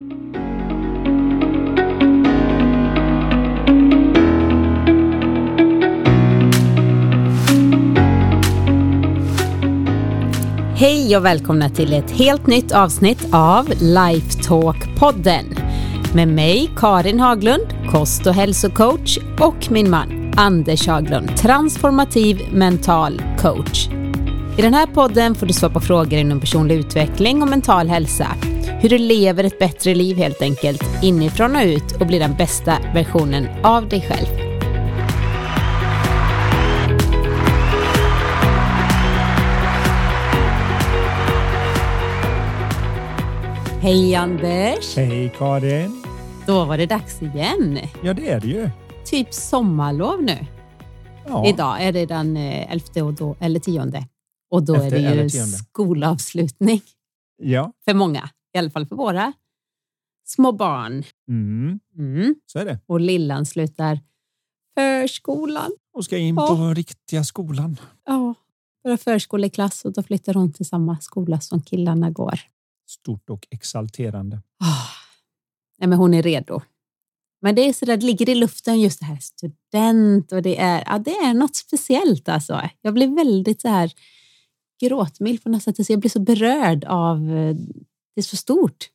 Hej och välkomna till ett helt nytt avsnitt av Lifetalk-podden med mig Karin Haglund, kost och hälsocoach och min man Anders Haglund, transformativ mental coach. I den här podden får du svara på frågor inom personlig utveckling och mental hälsa. Hur du lever ett bättre liv helt enkelt, inifrån och ut och blir den bästa versionen av dig själv. Hej Anders! Hej Karin! Då var det dags igen. Ja, det är det ju. Typ sommarlov nu. Ja, Idag är det den eh, 11 och då, eller 10 och då Efter är det ju skolavslutning ja. för många. I alla fall för våra små barn. Mm, Mm. så är det. Och lillan slutar förskolan. Och ska in Ja. på riktiga skolan. Ja, börjar förskoleklass och då flyttar hon till samma skola som killarna går. Stort och exalterande. Ah. Nej, men hon är redo. Men det är så där, det ligger i luften just det här student och det är, ja, det är något speciellt alltså. Jag blir väldigt så här gråtmild på något sätt. Så jag blir så berörd av, eh, det är så stort.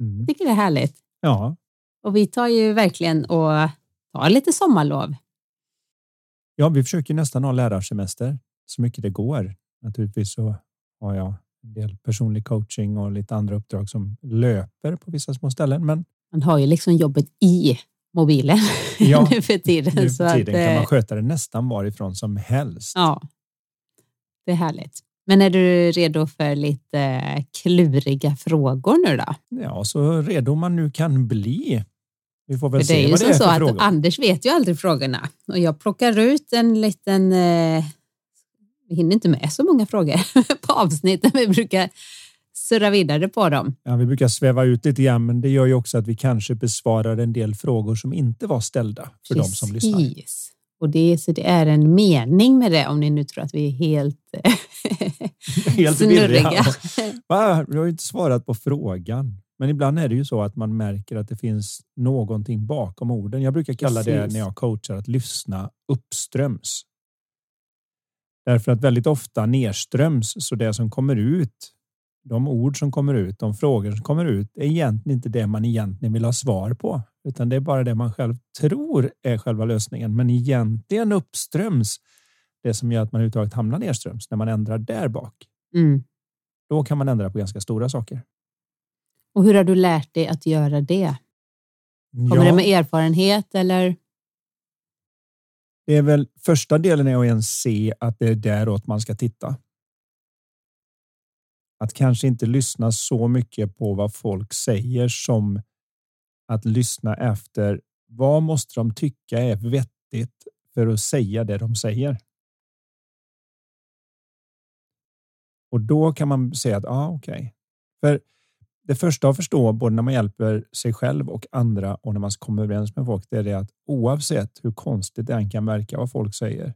Mm. Jag tycker det är härligt. Ja, Och vi tar ju verkligen och tar lite sommarlov. ja, vi försöker nästan ha lärarsemester så mycket det går. Naturligtvis så har jag en del personlig coaching och lite andra uppdrag som löper på vissa små ställen. Men Man har ju liksom jobbet i mobilen Ja, nu för tiden. nu så för tiden att, kan man sköta det nästan varifrån som helst. Ja, det är härligt. Men är du redo för lite eh, kluriga frågor nu då? Ja, så redo man nu kan bli. Vi får väl För det är se ju vad det är så för att frågor. Anders vet ju aldrig frågorna och jag plockar ut en liten... Eh, vi hinner inte med så många frågor på avsnitten. Vi brukar surra vidare på dem. Ja, vi brukar sväva ut lite grann, men det gör ju också att vi kanske besvarar en del frågor som inte var ställda för de som lyssnar. Och det, så det är en mening med det om ni nu tror att vi är helt, Helt snurriga. Va? Du har inte svarat på frågan. Men ibland är det ju så att man märker att det finns någonting bakom orden. Jag brukar kalla det Precis. när jag coachar att lyssna uppströms. Därför att väldigt ofta nedströms, så det som kommer ut, de ord som kommer ut, de frågor som kommer ut, är egentligen inte det man egentligen vill ha svar på, utan det är bara det man själv tror är själva lösningen. Men egentligen uppströms det som gör att man överhuvudtaget hamnar nedströms när man ändrar där bak. Mm. Då kan man ändra på ganska stora saker. Och hur har du lärt dig att göra det? Kommer Ja, det med erfarenhet eller? det är väl första delen är att ens se att det är däråt man ska titta. Att kanske inte lyssna så mycket på vad folk säger som att lyssna efter vad måste de tycka är vettigt för att säga det de säger. Och då kan man säga att ja, ah, okej. För det första att förstå, både när man hjälper sig själv och andra och när man kommer överens med folk, det är det att oavsett hur konstigt det än kan verka vad folk säger,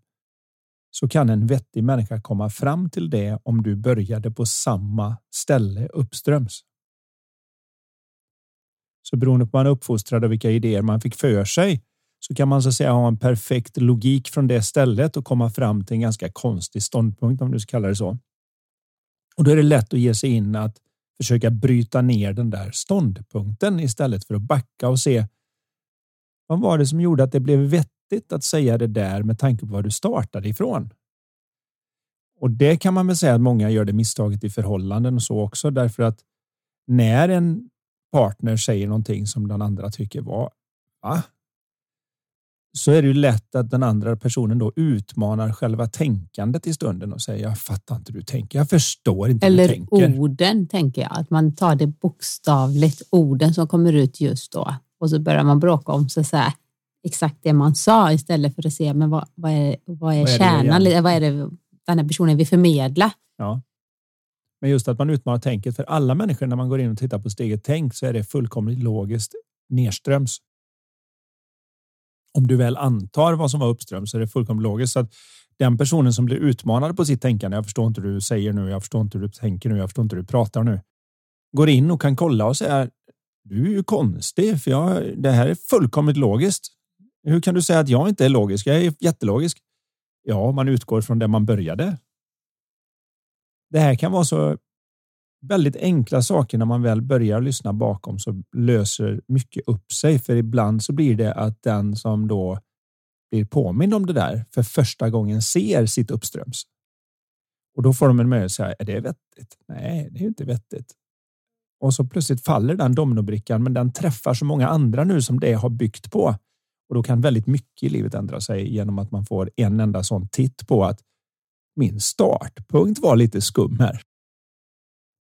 så kan en vettig människa komma fram till det om du började på samma ställe uppströms. Så beroende på hur man är uppfostrad och vilka idéer man fick för sig så kan man så att säga ha en perfekt logik från det stället och komma fram till en ganska konstig ståndpunkt om du ska kalla det så. Och då är det lätt att ge sig in att försöka bryta ner den där ståndpunkten istället för att backa och se vad var det som gjorde att det blev vettigt att säga det där med tanke på var du startade ifrån. Och det kan man väl säga att många gör det misstaget i förhållanden och så också därför att när en partner säger någonting som den andra tycker var va? Så är det ju lätt att den andra personen då utmanar själva tänkandet i stunden och säger jag fattar inte hur du tänker, jag förstår inte hur du Eller tänker. orden, tänker jag. Att man tar det bokstavligt, orden som kommer ut just då. Och så börjar man bråka om så så här, exakt det man sa istället för att se men vad, vad är, vad är Vad är det kärnan, igen? vad är det den här personen vill förmedla? Ja. Men just att man utmanar tänket för alla människor när man går in och tittar på sitt eget tänk så är det fullkomligt logiskt nedströms. Om du väl antar vad som var uppströms så är det fullkomligt logiskt. Så att den personen som blir utmanad på sitt tänkande, jag förstår inte hur du säger nu, jag förstår inte hur du tänker nu, jag förstår inte hur du pratar nu. Går in och kan kolla och säga, du är ju konstig för jag, det här är fullkomligt logiskt. Hur kan du säga att jag inte är logisk? Jag är jättelogisk. Ja, man utgår från det man började. Det här kan vara så väldigt enkla saker när man väl börjar lyssna bakom så löser mycket upp sig. För ibland så blir det att den som då blir påmind om det där för första gången ser sitt uppströms. Och då får de en möjlighet att säga, är det vettigt? Nej, det är inte vettigt. Och så plötsligt faller den dominobrickan, men den träffar så många andra nu som det har byggt på. Och då kan väldigt mycket i livet ändra sig genom att man får en enda sån titt på att min startpunkt var lite skum här.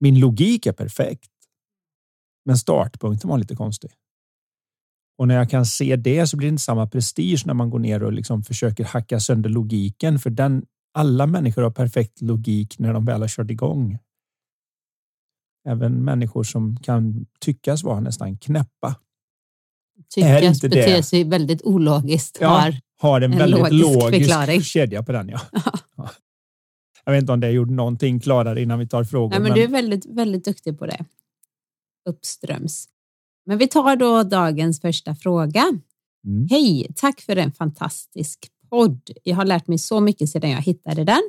Min logik är perfekt. Men startpunkten var lite konstig. Och när jag kan se det så blir det inte samma prestige när man går ner och liksom försöker hacka sönder logiken. För den, alla människor har perfekt logik när de väl har kört igång. Även människor som kan tyckas vara nästan knäppa. Tyckas bete sig väldigt ologiskt. Ja, har, har en, en väldigt logisk, logisk kedja på den. Ja. ja. Jag vet inte om det gjorde någonting klarare innan vi tar frågor. Nej, men, men... Du är väldigt, väldigt duktig på det. Uppströms. Men vi tar då dagens första fråga. Mm. Hej, tack för en fantastisk podd. Jag har lärt mig så mycket sedan jag hittade den.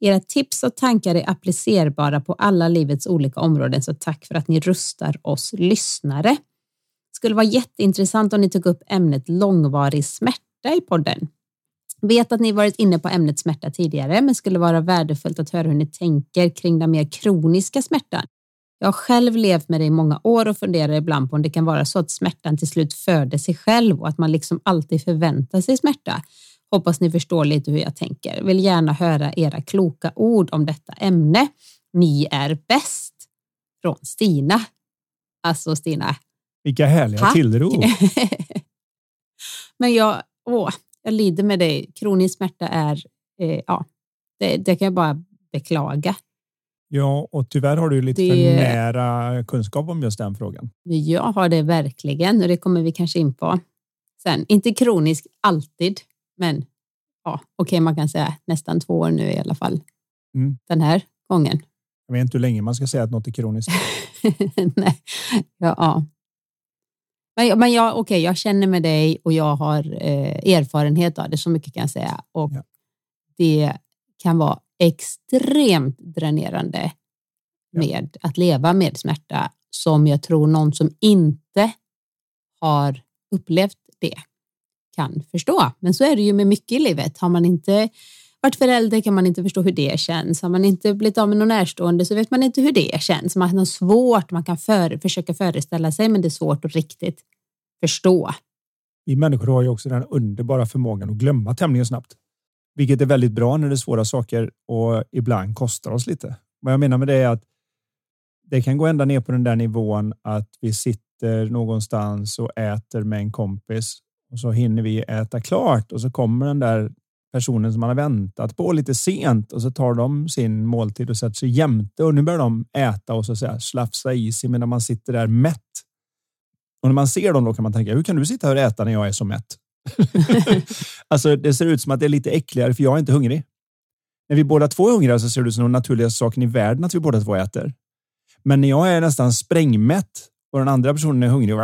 Era tips och tankar är applicerbara på alla livets olika områden, så tack för att ni rustar oss lyssnare. Det skulle vara jätteintressant om ni tog upp ämnet långvarig smärta i podden. Vet att ni varit inne på ämnet smärta tidigare, men skulle vara värdefullt att höra hur ni tänker kring den mer kroniska smärtan. Jag har själv levt med det i många år och funderar ibland på om det kan vara så att smärtan till slut föder sig själv och att man liksom alltid förväntar sig smärta. Hoppas ni förstår lite hur jag tänker. Vill gärna höra era kloka ord om detta ämne. Ni är bäst. Från Stina. Alltså Stina. Vilka härliga Tack. tillrop. Men jag, åh, jag lider med dig. Kronisk smärta är, eh, ja, det, det, kan jag bara beklaga. Ja, och tyvärr har du lite det... för nära kunskap om just den frågan. Jag har det verkligen och det kommer vi kanske in på sen. Inte kronisk alltid, men ja, okej, okay, man kan säga nästan två år nu i alla fall. Mm. Den här gången. Jag vet inte hur länge man ska säga att något är kroniskt. Nej, ja, ja. Men, men jag, okay, jag känner med dig och jag har eh, erfarenhet av det, så mycket kan jag säga. Och ja. Det kan vara extremt dränerande ja. med att leva med smärta som jag tror någon som inte har upplevt det kan förstå. Men så är det ju med mycket i livet. Har man inte varit förälder kan man inte förstå hur det känns. Har man inte blivit av med någon närstående så vet man inte hur det känns. Man har svårt, man kan för, försöka föreställa sig men det är svårt att riktigt förstå. Vi människor har ju också den underbara förmågan att glömma tämligen snabbt. Vilket är väldigt bra när det är svåra saker och ibland kostar oss lite. Vad jag menar med det är att det kan gå ända ner på den där nivån att vi sitter någonstans och äter med en kompis och så hinner vi äta klart och så kommer den där personen som man har väntat på lite sent och så tar de sin måltid och sätter sig jämte och nu börjar de äta och så säga slafsa i sig medan man sitter där mätt. Och när man ser dem då kan man tänka, hur kan du sitta här och äta när jag är så mätt? alltså, det ser ut som att det är lite äckligare för jag är inte hungrig. När vi båda två är hungriga så ser det ut som den naturligaste saken i världen att vi båda två äter. Men när jag är nästan sprängmätt och den andra personen är hungrig.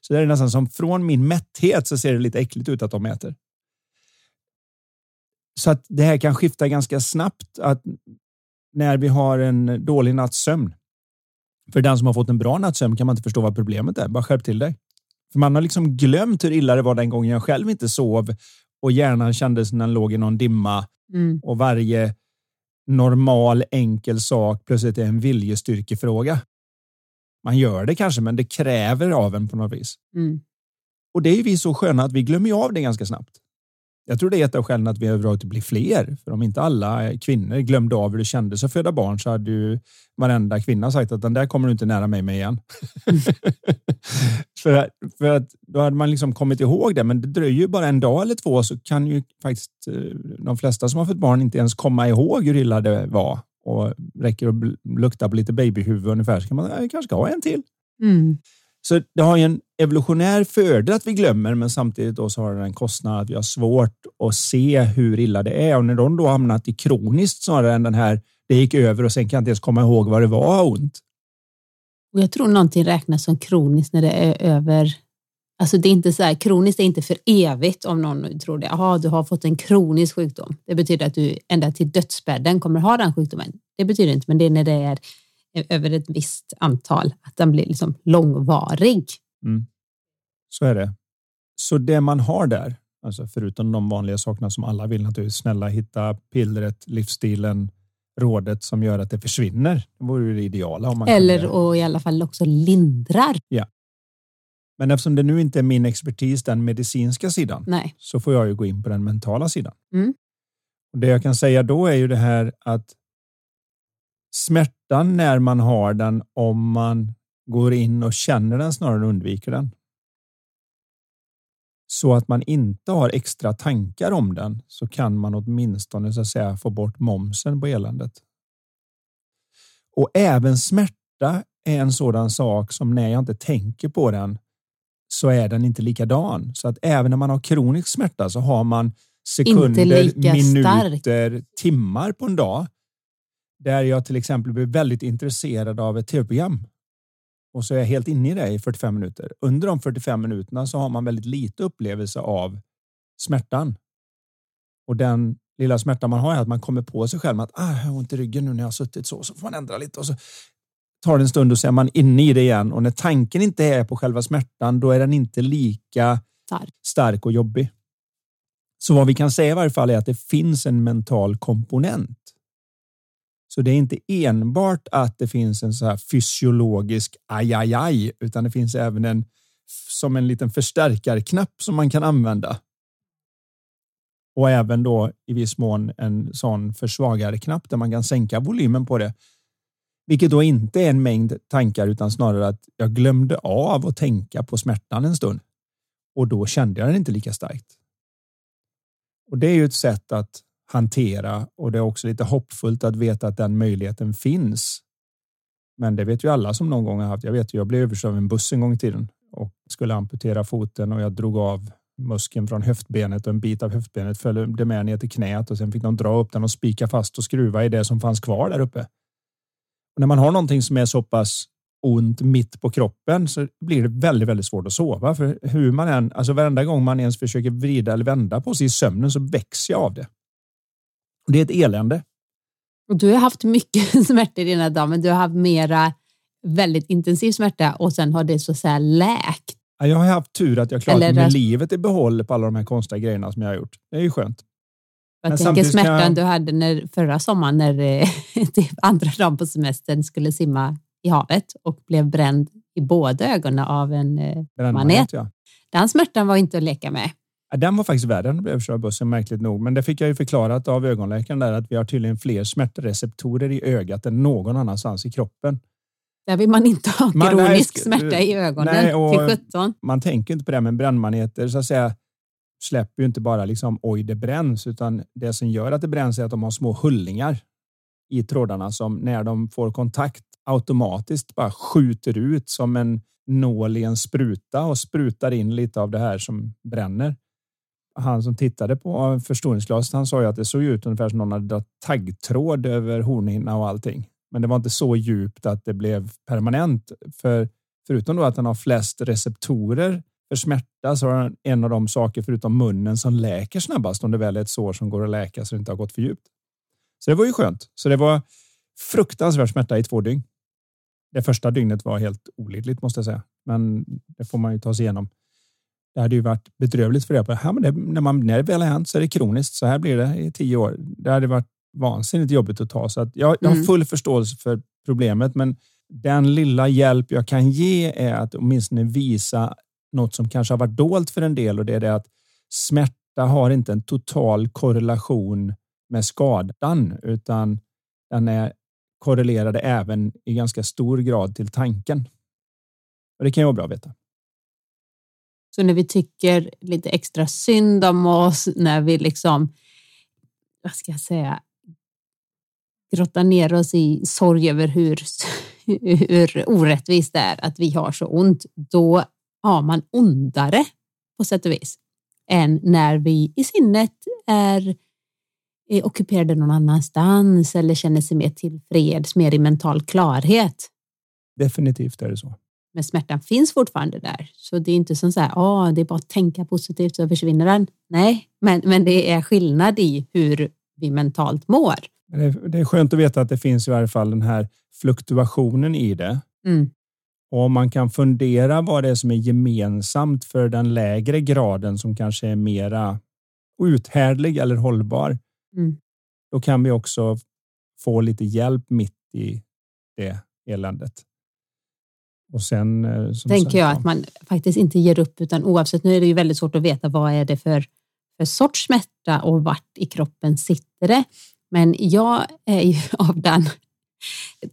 Så det är nästan som från min mätthet så ser det lite äckligt ut att de äter. Så att det här kan skifta ganska snabbt att när vi har en dålig natts sömn. För den som har fått en bra nattsömn kan man inte förstå vad problemet är. Bara skärp till dig. För man har liksom glömt hur illa det var den gången jag själv inte sov och hjärnan kändes som den låg i någon dimma mm. och varje normal enkel sak plötsligt är en viljestyrkefråga. Man gör det kanske, men det kräver av en på något vis. Mm. Och det är vi så sköna att vi glömmer av det ganska snabbt. Jag tror det är ett av skälen att vi överhuvudtaget blir fler. För om inte alla kvinnor glömde av hur det kändes att föda barn så hade ju varenda kvinna sagt att den där kommer du inte nära mig med igen. Mm. för, för att då hade man liksom kommit ihåg det, men det dröjer ju bara en dag eller två så kan ju faktiskt eh, de flesta som har fått barn inte ens komma ihåg hur illa det var och räcker att lukta på lite babyhuvud ungefär så kan man jag kanske ska ha en till. Mm. Så det har ju en evolutionär fördel att vi glömmer, men samtidigt då så har det en kostnad att vi har svårt att se hur illa det är. Och när de då hamnat i kroniskt snarare än den här, det gick över och sen kan jag inte ens komma ihåg vad det var ont. Och jag tror någonting räknas som kroniskt när det är över Alltså det är inte så här, kroniskt är inte för evigt om någon tror det. Jaha, du har fått en kronisk sjukdom. Det betyder att du ända till dödsbädden kommer ha den sjukdomen. Det betyder inte, men det är när det är över ett visst antal, att den blir liksom långvarig. Mm. Så är det. Så det man har där, alltså förutom de vanliga sakerna som alla vill naturligtvis, snälla hitta pillret, livsstilen, rådet som gör att det försvinner. Det vore det ideala. Om man Eller och i alla fall också lindrar. Ja. Men eftersom det nu inte är min expertis, den medicinska sidan, Nej. så får jag ju gå in på den mentala sidan. Mm. Och det jag kan säga då är ju det här att smärtan när man har den, om man går in och känner den snarare än undviker den. Så att man inte har extra tankar om den så kan man åtminstone så att säga få bort momsen på eländet. Och även smärta är en sådan sak som när jag inte tänker på den så är den inte likadan. Så att även när man har kronisk smärta så har man sekunder, minuter, stark. timmar på en dag där jag till exempel blir väldigt intresserad av ett tv-program och så är jag helt inne i det i 45 minuter. Under de 45 minuterna så har man väldigt lite upplevelse av smärtan. Och den lilla smärta man har är att man kommer på sig själv med att ah, jag har ont i ryggen nu när jag har suttit så, så får man ändra lite och så tar det en stund och så är man inne i det igen och när tanken inte är på själva smärtan, då är den inte lika stark, stark och jobbig. Så vad vi kan säga i varje fall är att det finns en mental komponent. Så det är inte enbart att det finns en så här fysiologisk aj, aj, aj, utan det finns även en som en liten förstärkarknapp som man kan använda. Och även då i viss mån en sån försvagarknapp där man kan sänka volymen på det vilket då inte är en mängd tankar utan snarare att jag glömde av att tänka på smärtan en stund. Och då kände jag den inte lika starkt. Och det är ju ett sätt att hantera och det är också lite hoppfullt att veta att den möjligheten finns. Men det vet ju alla som någon gång har haft. Jag vet ju, jag blev överkörd av en buss en gång i tiden och skulle amputera foten och jag drog av muskeln från höftbenet och en bit av höftbenet följde med ner till knät och sen fick de dra upp den och spika fast och skruva i det som fanns kvar där uppe. Och när man har någonting som är så pass ont mitt på kroppen så blir det väldigt, väldigt svårt att sova. För hur man än, alltså varenda gång man ens försöker vrida eller vända på sig i sömnen så växer jag av det. Och det är ett elände. Och du har haft mycket smärta i dina dagar, men du har haft mera väldigt intensiv smärta och sen har det så att säga läkt. Jag har haft tur att jag klarat mig med livet i behåll på alla de här konstiga grejerna som jag har gjort. Det är ju skönt. Jag Men tänker smärtan jag... du hade när, förra sommaren när eh, typ andra dagen på semestern skulle simma i havet och blev bränd i båda ögonen av en eh, manet. Ja. Den smärtan var inte att leka med. Den var faktiskt värre än att bli överkörd av bussen, märkligt nog. Men det fick jag ju förklarat av ögonläkaren där att vi har tydligen fler smärtreceptorer i ögat än någon annanstans i kroppen. Där vill man inte ha man, kronisk nej, smärta i ögonen nej, till 17. Man tänker inte på det, men brännmaneter så att säga släpper ju inte bara liksom oj, det bränns, utan det som gör att det bränns är att de har små hullningar i trådarna som när de får kontakt automatiskt bara skjuter ut som en nål i en spruta och sprutar in lite av det här som bränner. Han som tittade på förstoringsglaset, han sa ju att det såg ut ungefär som någon hade dragit taggtråd över hornhinna och allting. Men det var inte så djupt att det blev permanent. För förutom då att den har flest receptorer för smärta så har den en av de saker förutom munnen som läker snabbast om det väl är ett sår som går att läka så det inte har gått för djupt. Så det var ju skönt. Så det var fruktansvärd smärta i två dygn. Det första dygnet var helt olidligt måste jag säga, men det får man ju ta sig igenom. Det hade ju varit bedrövligt för det. Ja, men det, när, man, när det väl har hänt så är det kroniskt. Så här blir det i tio år. Det hade varit vansinnigt jobbigt att ta. Så att jag, jag har mm. full förståelse för problemet, men den lilla hjälp jag kan ge är att åtminstone visa något som kanske har varit dolt för en del och det är det att smärta har inte en total korrelation med skadan utan den är korrelerade även i ganska stor grad till tanken. Och det kan ju vara bra att veta. Så när vi tycker lite extra synd om oss, när vi liksom, vad ska jag säga, grottar ner oss i sorg över hur, hur orättvist det är att vi har så ont, då har man ondare på sätt och vis än när vi i sinnet är, är ockuperade någon annanstans eller känner sig mer tillfreds, mer i mental klarhet. Definitivt är det så. Men smärtan finns fortfarande där. Så det är inte som så här, oh, det är bara att tänka positivt så försvinner den. Nej, men, men det är skillnad i hur vi mentalt mår. Det är, skönt att veta att det finns i varje fall den här fluktuationen i det. Mm. Och om man kan fundera vad det är som är gemensamt för den lägre graden som kanske är mera uthärdlig eller hållbar. Mm. Då kan vi också få lite hjälp mitt i det eländet. Och sen eh, tänker jag att man faktiskt inte ger upp utan oavsett. Nu är det ju väldigt svårt att veta vad är det för, för sorts smärta och vart i kroppen sitter det. Men jag är ju av den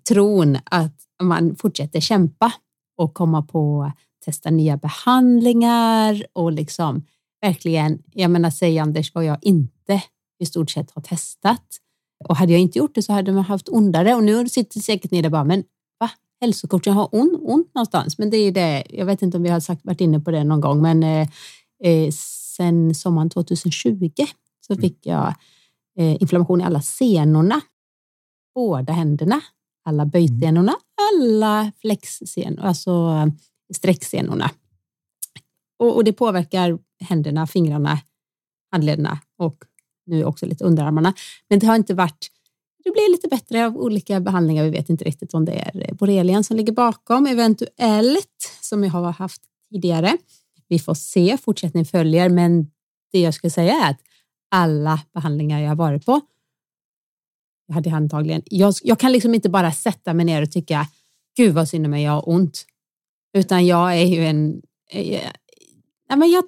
tron att man fortsätter kämpa och komma på testa nya behandlingar och liksom verkligen, jag menar säg Anders vad jag inte i stort sett har testat. Och hade jag inte gjort det så hade man haft ondare och nu sitter säkert ni där bara, men va? Hälsocoachen har ont, ont någonstans. Men det är det, jag vet inte om vi har sagt, varit inne på det någon gång, men eh, eh sen sommaren 2020 så mm. fick jag eh, inflammation i alla senorna. Båda händerna, alla böjsenorna, alla flexsenor, alltså sträcksenorna. Och, och det påverkar händerna, fingrarna, handlederna och nu också lite underarmarna. Men det har inte varit det blir lite bättre av olika behandlingar. Vi vet inte riktigt om det är eh, borrelian som ligger bakom, eventuellt som jag har haft tidigare. Vi får se, fortsättning följer, men det jag skulle säga är att alla behandlingar jag har varit på, jag hade antagligen, jag, jag kan liksom inte bara sätta mig ner och tycka, gud vad synd om mig, jag har ont. Utan jag är ju en, eh, men jag,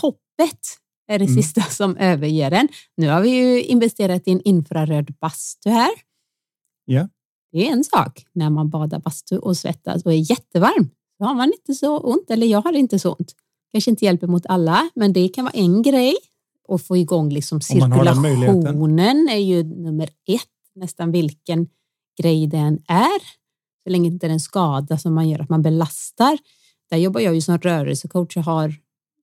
hoppet är det mm. sista som överger en. Nu har vi ju investerat i en infraröd bastu här. Ja. Det är en sak när man badar bastu och svettas och är jättevarm. Då har man inte så ont, eller jag har inte så ont. Kanske inte hjälper mot alla, men det kan vara en grej och få igång liksom cirkulationen är ju nummer ett, nästan vilken grej den är. Så länge inte är en skada som man gör att man belastar. Där jobbar jag ju som rörelsecoach och har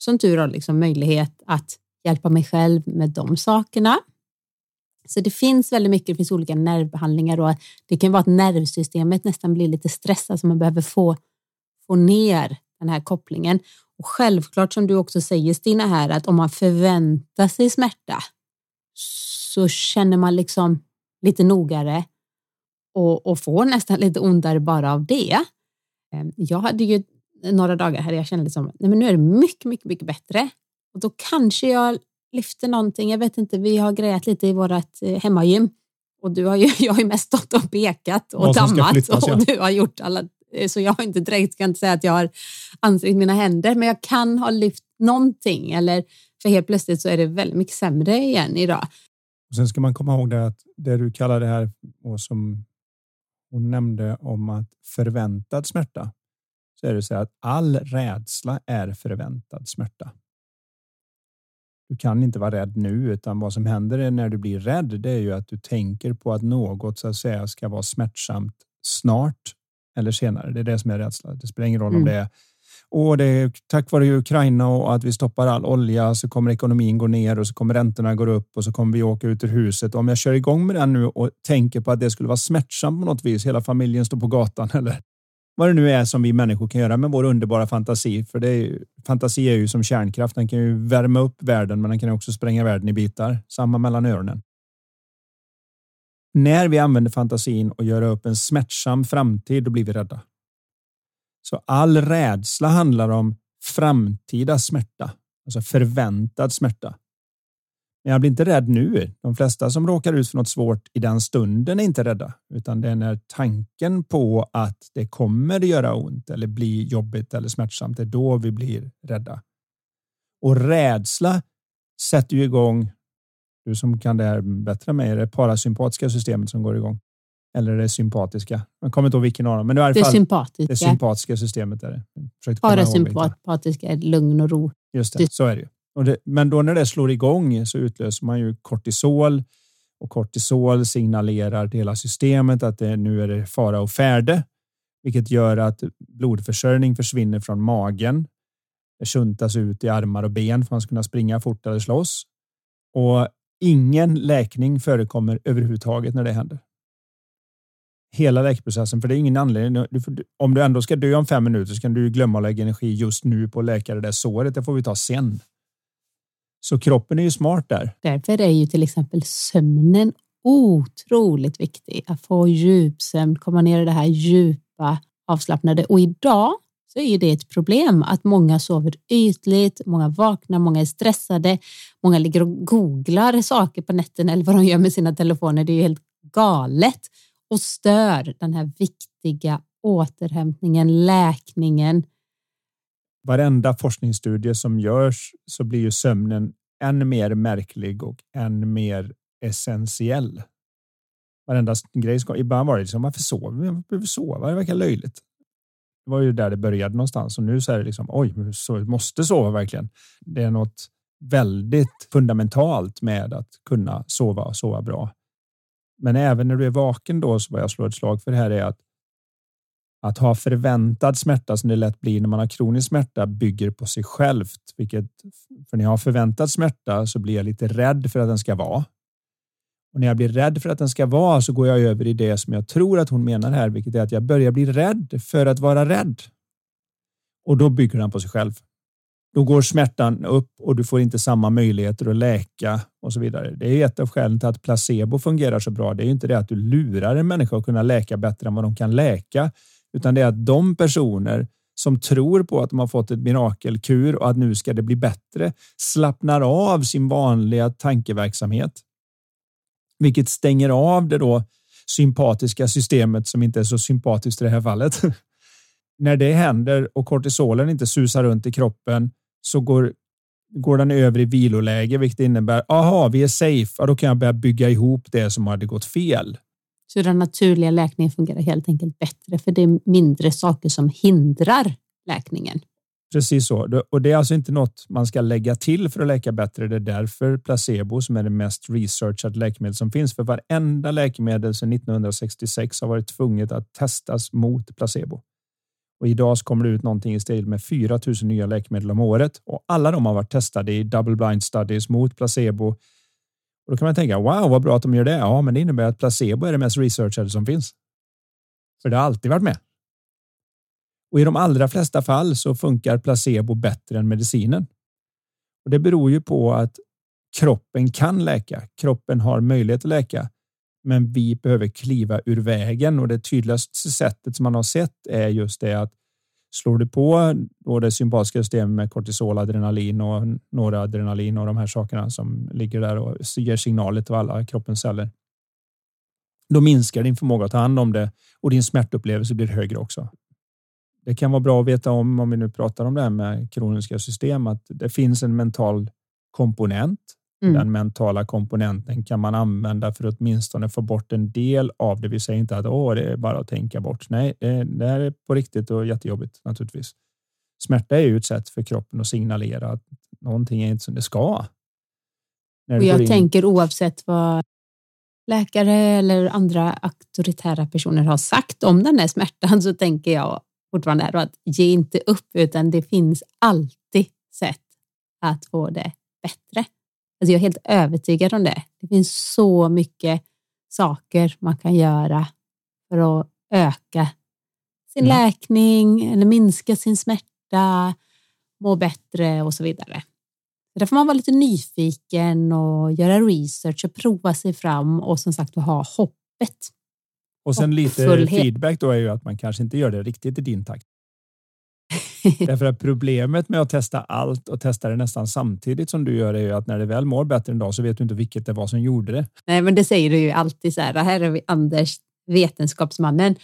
som tur har liksom möjlighet att hjälpa mig själv med de sakerna. Så det finns väldigt mycket, det finns olika nervbehandlingar och det kan vara att nervsystemet nästan blir lite stressat så man behöver få, få ner den här kopplingen. Och självklart som du också säger Stina här att om man förväntar sig smärta så känner man liksom lite nogare och, och får nästan lite ondare bara av det. Ehm, jag hade ju några dagar här jag kände liksom, nej men nu är det mycket, mycket, mycket bättre. Och då kanske jag lyfter någonting. Jag vet inte, vi har grejat lite i vårt eh, hemmagym och du har ju, jag har ju mest stått och pekat och dammat flyttas, och du har gjort alla Eh, så jag har inte direkt, kan inte säga att jag har ansträngt mina händer, men jag kan ha lyft någonting eller för helt plötsligt så är det väldigt mycket sämre igen idag. Och sen ska man komma ihåg det att det du kallar det här och som hon nämnde om att förväntad smärta så är det så att all rädsla är förväntad smärta. Du kan inte vara rädd nu, utan vad som händer när du blir rädd, det är ju att du tänker på att något så att säga ska vara smärtsamt snart eller senare. Det är det som är rädsla. Det spelar ingen roll mm. om det är och det är tack vare Ukraina och att vi stoppar all olja så kommer ekonomin gå ner och så kommer räntorna gå upp och så kommer vi åka ut ur huset. Om jag kör igång med den nu och tänker på att det skulle vara smärtsamt på något vis, hela familjen står på gatan eller vad det nu är som vi människor kan göra med vår underbara fantasi. För det är, fantasi är ju som kärnkraft. Den kan ju värma upp världen, men den kan också spränga världen i bitar. Samma mellan öronen. När vi använder fantasin och gör upp en smärtsam framtid, då blir vi rädda. Så all rädsla handlar om framtida smärta, alltså förväntad smärta. Men jag blir inte rädd nu. De flesta som råkar ut för något svårt i den stunden är inte rädda, utan det är när tanken på att det kommer att göra ont eller bli jobbigt eller smärtsamt, det är då vi blir rädda. Och rädsla sätter ju igång du som kan det här bättre än mig. Är det parasympatiska systemet som går igång? Eller är det sympatiska? Jag kommer inte ihåg vilken av dem. Men det, är i det fall, sympatiska. Det sympatiska systemet är det. Parasympatiska är lugn och ro. Just det, så är det ju. Det, men då när det slår igång så utlöser man ju kortisol och kortisol signalerar till hela systemet att det, nu är det fara och färde, vilket gör att blodförsörjning försvinner från magen. Det sjuntas ut i armar och ben för att man ska kunna springa fort eller slåss. Och Ingen läkning förekommer överhuvudtaget när det händer. hela läkeprocessen. För det är ingen anledning. Om du ändå ska dö om fem minuter så kan du glömma att lägga energi just nu på att läka det där såret. Det får vi ta sen. Så kroppen är ju smart där. Därför är ju till exempel sömnen otroligt viktig. Att få djupsömn, komma ner i det här djupa avslappnade. Och idag så är det ett problem att många sover ytligt, många vaknar, många är stressade, många ligger och googlar saker på nätterna eller vad de gör med sina telefoner. Det är ju helt galet och stör den här viktiga återhämtningen, läkningen. Varenda forskningsstudie som görs så blir ju sömnen än mer märklig och än mer essentiell. Varenda grej. Ska, ibland var det liksom, varför sover vi? Varför behöver sova? Det verkar löjligt. Det var ju där det började någonstans och nu så är det liksom oj, vi måste sova verkligen. Det är något väldigt fundamentalt med att kunna sova och sova bra. Men även när du är vaken då så vad jag slår ett slag för det här är att att ha förväntad smärta som det lätt blir när man har kronisk smärta bygger på sig självt, vilket för när jag har förväntad smärta så blir jag lite rädd för att den ska vara. Och när jag blir rädd för att den ska vara så går jag över i det som jag tror att hon menar här, vilket är att jag börjar bli rädd för att vara rädd. Och då bygger den på sig själv. Då går smärtan upp och du får inte samma möjligheter att läka och så vidare. Det är ett av skälen till att placebo fungerar så bra. Det är inte det att du lurar en människa att kunna läka bättre än vad de kan läka, utan det är att de personer som tror på att de har fått ett mirakelkur och att nu ska det bli bättre slappnar av sin vanliga tankeverksamhet vilket stänger av det då sympatiska systemet som inte är så sympatiskt i det här fallet. När det händer och kortisolen inte susar runt i kroppen så går, går den över i viloläge, vilket innebär aha, vi är safe. Ja, då kan jag börja bygga ihop det som hade gått fel. Så den naturliga läkningen fungerar helt enkelt bättre för det är mindre saker som hindrar läkningen. Precis så. Och det är alltså inte något man ska lägga till för att läka bättre. Det är därför placebo som är det mest researchade läkemedel som finns. För varenda läkemedel sedan 1966 har varit tvunget att testas mot placebo. Och idag så kommer det ut någonting i stil med 4000 nya läkemedel om året och alla de har varit testade i double blind studies mot placebo. Och då kan man tänka wow, vad bra att de gör det. Ja, men det innebär att placebo är det mest researchade som finns. För det har alltid varit med. Och i de allra flesta fall så funkar placebo bättre än medicinen. Och det beror ju på att kroppen kan läka. Kroppen har möjlighet att läka, men vi behöver kliva ur vägen och det tydligaste sättet som man har sett är just det att slår du på då det sympatiska systemet med kortisol, adrenalin och några adrenalin och de här sakerna som ligger där och ger signaler till alla kroppens celler. Då minskar din förmåga att ta hand om det och din smärtupplevelse blir högre också det kan vara bra att veta om, om vi nu pratar om det här med kroniska system, att det finns en mental komponent. Mm. Den mentala komponenten kan man använda för att åtminstone få bort en del av det. Vi säger inte att Åh, det är bara att tänka bort. Nej, det, det här är på riktigt och jättejobbigt naturligtvis. Smärta är ju ett sätt för kroppen att signalera att någonting är inte som det ska. och jag tänker oavsett vad läkare eller andra auktoritära personer har sagt om den här smärtan så tänker jag fortfarande att ge inte upp, utan det finns alltid sätt att få det bättre. Alltså jag är helt övertygad om det. Det finns så mycket saker man kan göra för att öka sin mm. läkning eller minska sin smärta, må bättre och så vidare. Där får man vara lite nyfiken och göra research och prova sig fram och som sagt ha hoppet och sen lite feedback då är ju att man kanske inte gör det riktigt i din takt. Därför att problemet med att testa allt och testa det nästan samtidigt som du gör är ju att när det väl mår bättre en dag så vet du inte vilket det var som gjorde det. Nej, men det säger du ju alltid så här. Här är vi Anders, vetenskapsmannen.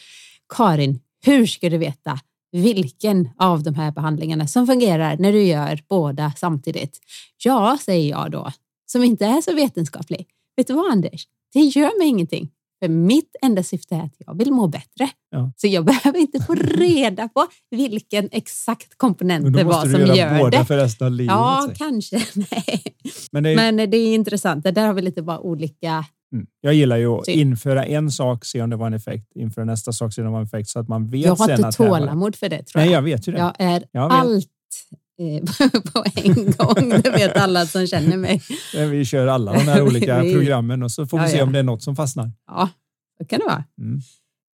Karin, hur ska du veta vilken av de här behandlingarna som fungerar när du gör båda samtidigt? Ja, säger jag då, som inte är så vetenskaplig. Vet du vad Anders? Det gör mig ingenting. För mitt enda syfte är att jag vill må bättre. Ja. Så jag behöver inte få reda på vilken exakt komponent det var som gör det. Då måste du göra båda för resten av livet. Ja, kanske. Nej. Men, det är, Men det är intressant. Där har vi lite bara olika Mm. Jag gillar ju att införa en sak, se om det var en effekt, införa nästa sak, se om det var en effekt så att man vet. Jag har inte tålamod för det. Tror jag. Nej, jag vet ju det. Jag är jag allt eh, på en gång. Det vet alla som känner mig. Vi kör alla de här olika programmen och så får vi ja, se om det är något som fastnar. Ja, det kan det vara. Mm.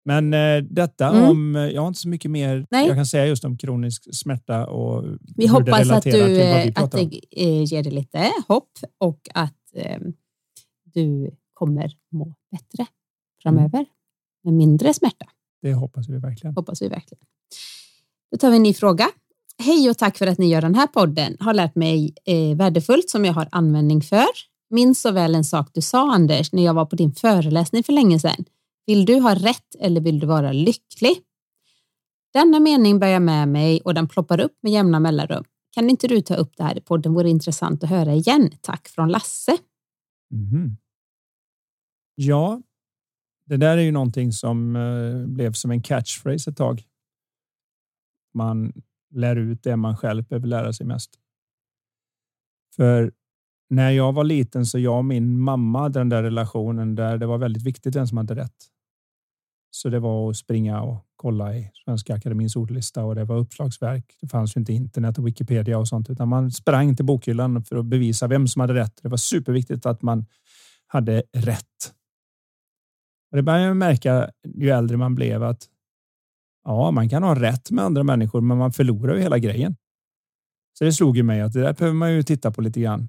Men eh, detta Mm. om, jag har inte så mycket mer Nej. jag kan säga just om kronisk smärta och Vi hur det hoppas att, relaterar du, till vad vi eh, pratar att om. det eh, ger dig lite hopp och att eh, du kommer må bättre framöver med mindre smärta. Det hoppas vi verkligen. Hoppas vi verkligen. Då tar vi en ny fråga. Hej och tack för att ni gör den här podden. Har lärt mig eh, värdefullt som jag har användning för. Minns så väl en sak du sa Anders när jag var på din föreläsning för länge sedan. Vill du ha rätt eller vill du vara lycklig? Denna mening bär jag med mig och den ploppar upp med jämna mellanrum. Kan inte du ta upp det här i podden? Vore intressant att höra igen. Tack från Lasse. Mm. Ja, det där är ju någonting som eh, blev som en catchphrase ett tag. Man lär ut det man själv behöver lära sig mest. För när jag var liten så jag och min mamma hade den där relationen där det var väldigt viktigt vem som hade rätt. Så det var att springa och kolla i Svenska Akademins ordlista och det var uppslagsverk. Det fanns ju inte internet och Wikipedia och sånt utan man sprang till bokhyllan för att bevisa vem som hade rätt. Det var superviktigt att man hade rätt. Och det började jag märka ju äldre man blev att ja, man kan ha rätt med andra människor, men man förlorar ju hela grejen. Så det slog ju mig att det där behöver man ju titta på lite grann.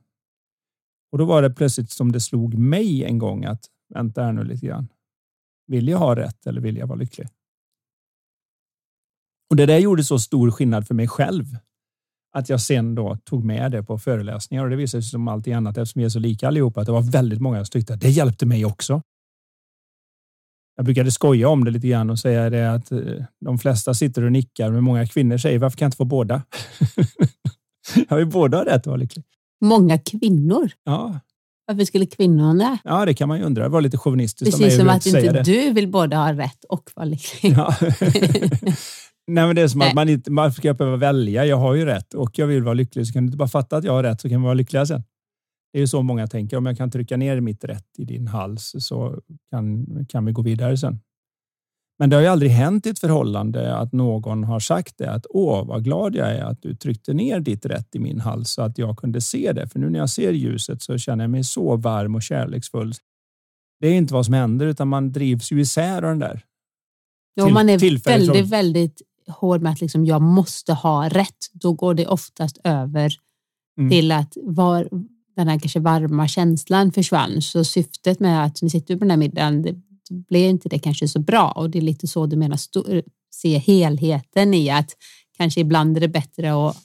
Och då var det plötsligt som det slog mig en gång att vänta här nu lite grann. Vill jag ha rätt eller vill jag vara lycklig? Och det där gjorde så stor skillnad för mig själv att jag sen då tog med det på föreläsningar och det visade sig som allting annat eftersom vi är så lika allihopa att det var väldigt många som tyckte att det hjälpte mig också. Jag brukade skoja om det lite grann och säga det att eh, de flesta sitter och nickar men många kvinnor säger varför kan jag inte få båda? jag vill båda ha rätt att vara lycklig. Många kvinnor. Ja, Varför skulle kvinnorna? ja, det kan man ju undra. Det var lite chauvinistiskt Precis som att att inte det. du vill både ha rätt och vara lycklig. Ja. Nej, men det är som Nej. att man inte man ska jag behöva välja. Jag har ju rätt och jag vill vara lycklig. Så kan du inte bara fatta att jag har rätt så kan vi vara lyckliga sen. Det är ju så många tänker. Om jag kan trycka ner mitt rätt i din hals så kan, kan vi gå vidare sen. Men det har ju aldrig hänt i ett förhållande att någon har sagt det att åh, vad glad jag är att du tryckte ner ditt rätt i min hals så att jag kunde se det. För nu när jag ser ljuset så känner jag mig så varm och kärleksfull. Det är inte vad som händer utan man drivs ju isär av den där. Ja, Till- man är väldigt, som- väldigt hård med att liksom, jag måste ha rätt, då går det oftast över Mm. till att var, den här kanske varma känslan försvann. Så syftet med att ni sitter på den här middagen, det, blev inte det kanske så bra. Och det är lite så du menar, se helheten i att kanske ibland är det bättre att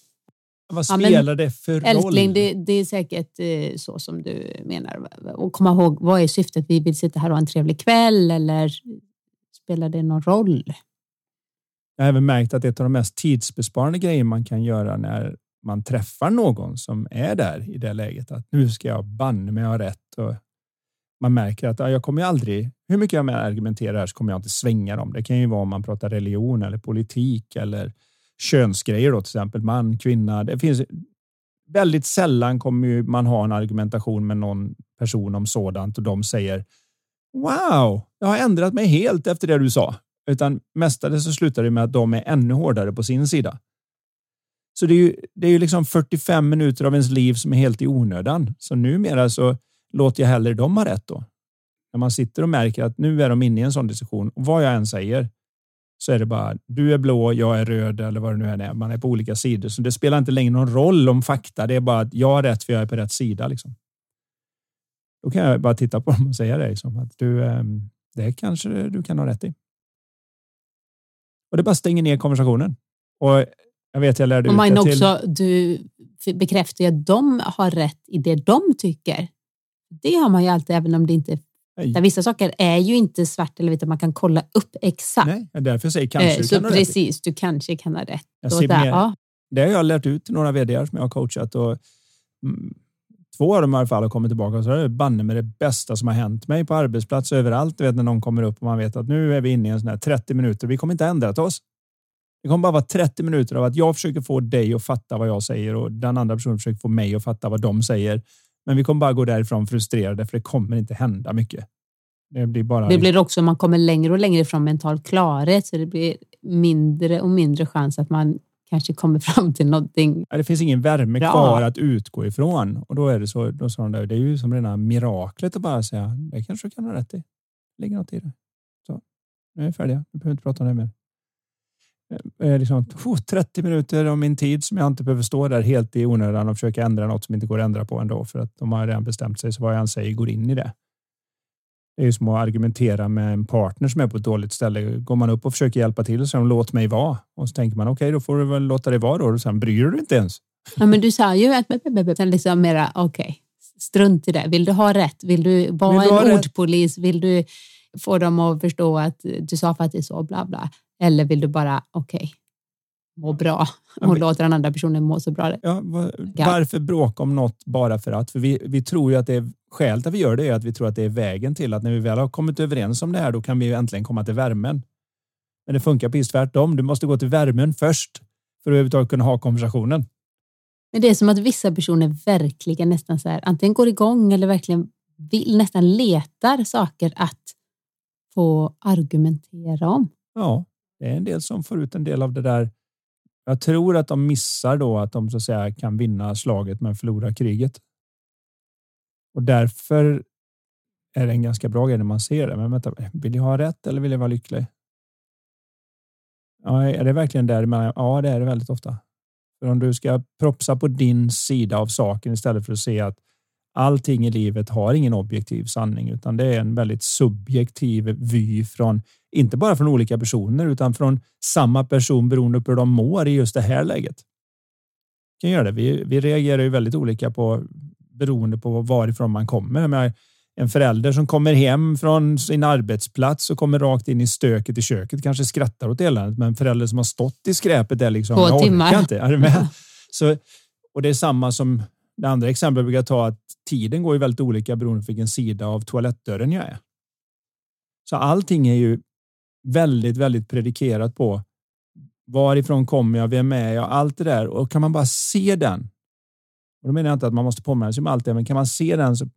Vad Ja, men spelar det för roll? Älskling, det, det är säkert eh, så som du menar. Och komma ihåg, vad är syftet? Vi vill sitta här och ha en trevlig kväll eller spelar det någon roll? Jag har även märkt att ett av de mest tidsbesparande grejer man kan göra när man träffar någon som är där i det läget att nu ska jag banne mig ha rätt och man märker att ja, jag kommer aldrig, hur mycket jag än argumenterar här så kommer jag inte svänga dem. Det kan ju vara om man pratar religion eller politik eller könsgrejer då till exempel man, kvinna. Det finns väldigt sällan kommer man ha en argumentation med någon person om sådant och de säger Wow, jag har ändrat mig helt efter det du sa. Utan mestadels så slutar det med att de är ännu hårdare på sin sida. Så det är ju, det är ju liksom 45 minuter av ens liv som är helt i onödan. Så numera så låter jag hellre dem ha rätt då. När man sitter och märker att nu är de inne i en sån diskussion och vad jag än säger så är det bara du är blå, jag är röd eller vad det nu än är. Man är på olika sidor, så det spelar inte längre någon roll om fakta. Det är bara att jag har rätt för jag är på rätt sida. Liksom. Då kan jag bara titta på dem och säga det liksom, att du, ehm, det kanske du kan ha rätt i. Och det bara stänger ner konversationen. Och jag vet jag lärde Och ut det till... också, du bekräftar ju att de har rätt i det de tycker. Det har man ju alltid, även om det inte... Där vissa saker är ju inte svart eller vitt, man kan kolla upp exakt. Nej, därför säger kanske Eh, du Så kan ha rätt i. precis, du kanske kan ha rätt. Jag ser där, ja. Det har jag lärt ut till några vd som jag har coachat och mm, två av dem i alla fall har kommit tillbaka och så är det banne med det bästa som har hänt mig på arbetsplats överallt. Du vet när någon kommer upp och man vet att nu är vi inne i en sån här 30 minuter. Vi kommer inte ändra oss. Det kommer bara vara 30 minuter av att jag försöker få dig att fatta vad jag säger och den andra personen försöker få mig att fatta vad de säger. Men vi kommer bara gå därifrån frustrerade för det kommer inte hända mycket. Det blir bara... Det blir också, man kommer längre och längre från mental klarhet så det blir mindre och mindre chans att man kanske kommer fram till någonting. Ja, Det finns ingen värme Bra. kvar att utgå ifrån. Och då är det så, då sa de där, det är ju som rena miraklet att bara säga, det kanske du kan ha rätt i. Det ligger något i det. Så. nu är vi färdiga. Vi behöver inte prata om det mer. Eh, liksom, 30 minuter av min tid som jag inte behöver stå där helt i onödan och försöka ändra något som inte går att ändra på ändå för att de har redan bestämt sig så vad jag än säger går in i det. Det är ju som att argumentera med en partner som är på ett dåligt ställe. Går man upp och försöker hjälpa till så säger de låt mig vara och så tänker man okej, okay, då får du väl låta det vara då och sen bryr du dig inte ens. Ja, men du sa ju att liksom mera okej, okay, strunt i det. Vill du ha rätt? Vill du vara Vill du en ordpolis? Vill du få dem att förstå att du sa faktiskt så, bla bla. Eller vill du bara, okej, okay, må bra och ja, men, låta den andra personen må så bra? Ja, var, varför bråka om något bara för att? För vi, vi tror ju att det är skälet att vi gör det är att vi tror att det är vägen till att när vi väl har kommit överens om det här, då kan vi äntligen komma till värmen. Men det funkar precis tvärtom. Du måste gå till värmen först för att överhuvudtaget kunna ha konversationen. Men det är som att vissa personer verkligen nästan så här, antingen går igång eller verkligen vill, nästan letar saker att få argumentera om. Ja, det är en del som får ut en del av det där. Jag tror att de missar då att de så att säga kan vinna slaget men förlora kriget. Och därför är det en ganska bra grej när man ser det. Men vänta, vill jag ha rätt eller vill jag vara lycklig? Ja, är det verkligen där? Ja, det är det väldigt ofta. För om du ska propsa på din sida av saken istället för att se att allting i livet har ingen objektiv sanning, utan det är en väldigt subjektiv vy från inte bara från olika personer utan från samma person beroende på hur de mår i just det här läget. Kan göra det. Vi, vi reagerar ju väldigt olika på beroende på varifrån man kommer. Men en förälder som kommer hem från sin arbetsplats och kommer rakt in i stöket i köket kanske skrattar åt eländet, men en förälder som har stått i skräpet är liksom. Två timmar. Inte. Är med? Så, och det är samma som det andra exemplet jag brukar ta att tiden går ju väldigt olika beroende på vilken sida av toalettdörren jag är. Så allting är ju väldigt, väldigt predikerat på varifrån kommer jag, vem är jag, allt det där. Och kan man bara se den. Och då menar jag inte att man måste påminna sig om allt det, men kan man se den så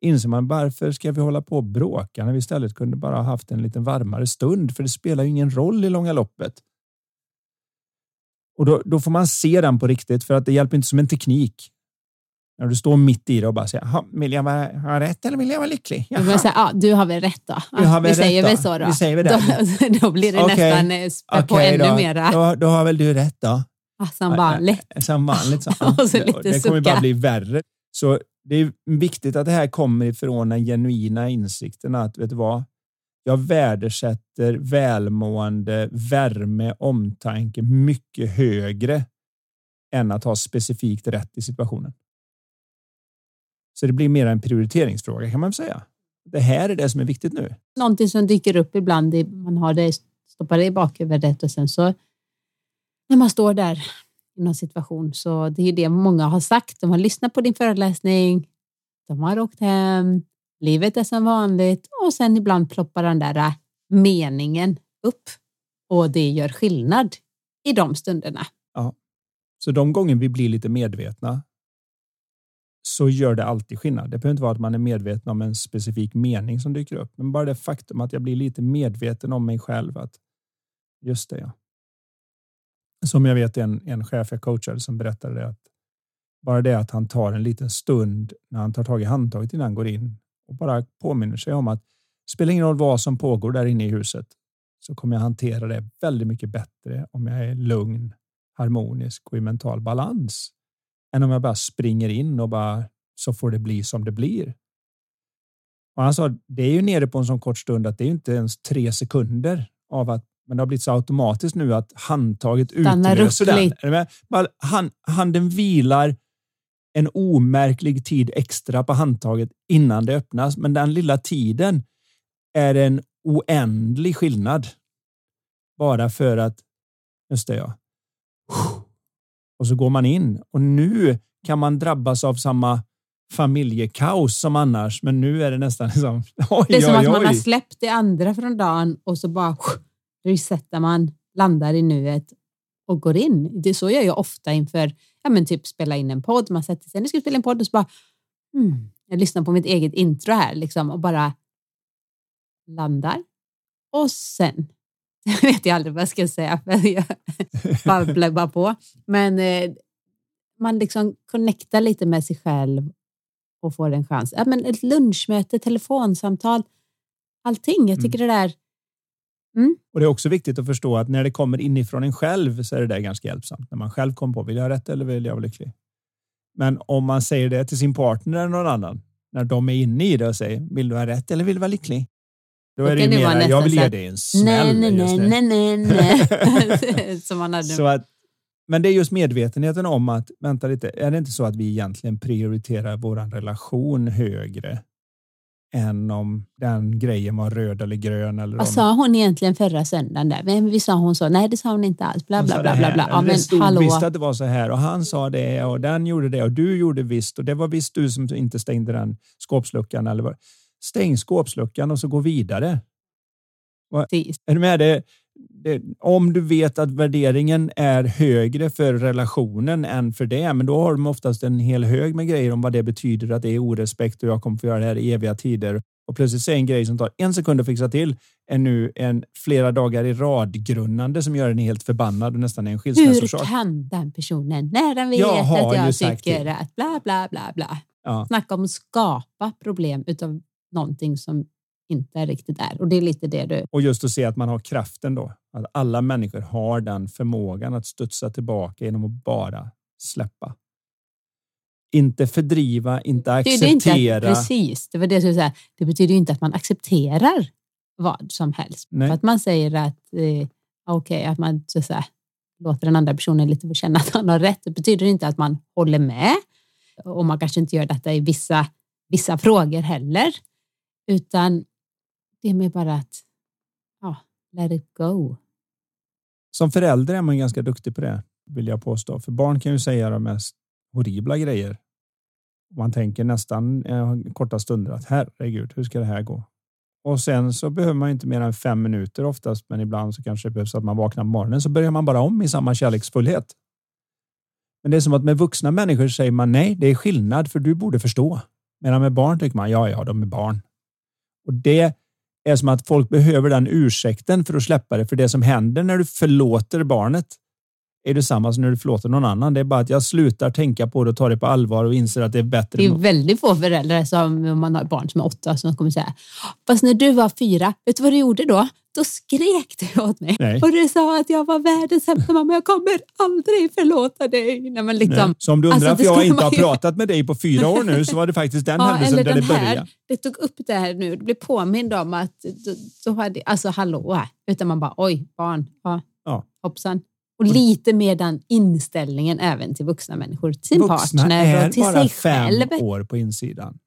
inser man varför ska vi hålla på och bråka när vi istället kunde bara ha haft en lite varmare stund? För det spelar ju ingen roll i långa loppet. Och då, då får man se den på riktigt för att det hjälper inte som en teknik. När du står mitt i det och bara säger, vill jag vara, ha rätt eller vill jag vara lycklig? Du, säga, ja, du har väl rätt då? Ja, vi säger väl så då? Vi säger väl det. Då, då blir det okay. nästan eh, spä på ännu då. mera. Då, då har väl du rätt då? Ja, som vanligt. Som vanligt. Så. och så lite det kommer bara bli värre. Så det är viktigt att det här kommer ifrån den genuina insikten att, vet du vad? Jag värdesätter välmående, värme, omtanke mycket högre än att ha specifikt rätt i situationen. Så det blir mer en prioriteringsfråga kan man säga. Det här är det som är viktigt nu. Någonting som dyker upp ibland, man har det stoppar i bakhuvudet och sen så när man står där i någon situation så det är ju det många har sagt. De har lyssnat på din föreläsning, de har åkt hem, livet är som vanligt och sen ibland ploppar den där äh, meningen upp och det gör skillnad i de stunderna. Ja, så de gånger vi blir lite medvetna så gör det alltid skillnad. Det behöver inte vara att man är medveten om en specifik mening som dyker upp, men bara det faktum att jag blir lite medveten om mig själv. Att just det, ja. Som jag vet en, en chef jag coachade som berättade det att bara det att han tar en liten stund när han tar tag i handtaget innan han går in och bara påminner sig om att det spelar ingen roll vad som pågår där inne i huset så kommer jag hantera det väldigt mycket bättre om jag är lugn, harmonisk och i mental balans än om jag bara springer in och bara så får det bli som det blir. Och han sa det är ju nere på en sån kort stund att det är inte ens tre sekunder av att men det har blivit så automatiskt nu att handtaget utlöser den. Hand, handen vilar en omärklig tid extra på handtaget innan det öppnas, men den lilla tiden är en oändlig skillnad. Bara för att, just det ja, och så går man in och nu kan man drabbas av samma familjekaos som annars, men nu är det nästan liksom, oj, Det är som oj, att man har släppt det andra från dagen och så bara resetar man, landar i nuet och går in. Det så gör jag ofta inför, ja men typ spela in en podd. Man sätter sig, nu ska spela en podd och så bara, hmm, jag lyssnar på mitt eget intro här liksom och bara landar. Och sen jag vet jag aldrig vad jag ska säga, för jag babblar bara på. Men eh, man liksom connectar lite med sig själv och får en chans. Ja, men ett lunchmöte, telefonsamtal, allting. Jag tycker mm. det där Mm. Och Det är också viktigt att förstå att när det kommer inifrån en själv så är det där ganska hjälpsamt. När man själv kommer på, vill jag ha rätt eller vill jag vara lycklig? Men om man säger det till sin partner eller någon annan, när de är inne i det och säger, vill du ha rätt eller vill du vara lycklig? Då, är det ju det vara mer, nästan jag vill ge dig en smäll Nej, nej, just nej, nu. nej, nej, nej. Som man hade. Så att, men det är just medvetenheten om att, vänta lite, är det inte så att vi egentligen prioriterar vår relation högre än om den grejen var röd eller grön? Eller Vad om, sa hon egentligen förra söndagen? Där? Men vi sa hon så? Nej, det sa hon inte alls. Bla, bla, bla, bla, bla. Ja, men det stod hallå. visst att det var så här och han sa det och den gjorde det och du gjorde visst och det var visst du som inte stängde den skåpsluckan. Eller vad. Stäng skåpsluckan och så gå vidare. Precis. Är du med? Det, det, om du vet att värderingen är högre för relationen än för det, men då har de oftast en hel hög med grejer om vad det betyder, att det är orespekt och jag kommer få göra det här i eviga tider. Och plötsligt säger en grej som tar en sekund att fixa till är nu en flera dagar i rad grunnande som gör den helt förbannad och nästan är en Hur skilsmässosak. kan den personen, när den vet Jag att jag tycker det. att bla, bla, bla, bla. Ja. Snacka om att skapa problem utav någonting som inte är riktigt där. Och det är lite det du... Och just att se att man har kraften då. Att alla människor har den förmågan att studsa tillbaka genom att bara släppa. Inte fördriva, inte Det betyder inte acceptera. att, precis, det var det jag säga. Det betyder inte att man accepterar vad som helst. Nej. För att man säger att eh, okej, att man så att säga, låter den andra personen lite få känna att han har rätt. Det betyder inte att man håller med. Och man kanske inte gör detta i vissa, vissa frågor heller. Utan det är mer bara att ja, let it go. Som förälder är man ganska duktig på det, vill jag påstå. För barn kan ju säga de mest horribla grejer. Man tänker nästan eh, korta stunder att herregud, hur ska det här gå? Och sen så behöver man inte mer än fem minuter oftast, men ibland så kanske det behövs att man vaknar på morgonen så börjar man bara om i samma kärleksfullhet. Men det är som att med vuxna människor säger man nej, det är skillnad för du borde förstå. Medan med barn tycker man ja, ja, de är barn. Och det är som att folk behöver den ursäkten för att släppa det. För det som händer när du förlåter barnet är detsamma som när du förlåter någon annan. Det är bara att jag slutar tänka på det och tar det på allvar och inser att det är bättre. Det är väldigt få föräldrar som, om man har barn som är åtta, som kommer säga, fast när du var fyra, vet du vad du gjorde då? Då skrek du åt mig Nej. och du sa att jag var världens sämsta mamma, jag kommer aldrig förlåta dig. Nej, men liksom, Nej. Så om du undrar Alltså, varför det jag inte har ju- pratat med dig på fyra år nu så var det faktiskt den Ja, händelsen där det började. det tog upp det här nu, det blev påmind om att då, då hade, alltså hallå, utan man bara oj, barn, ja, Ja. hoppsan. Och lite mer den inställningen även till vuxna människor, till sin Vuxna partner är och till bara sig fem själv. år på insidan.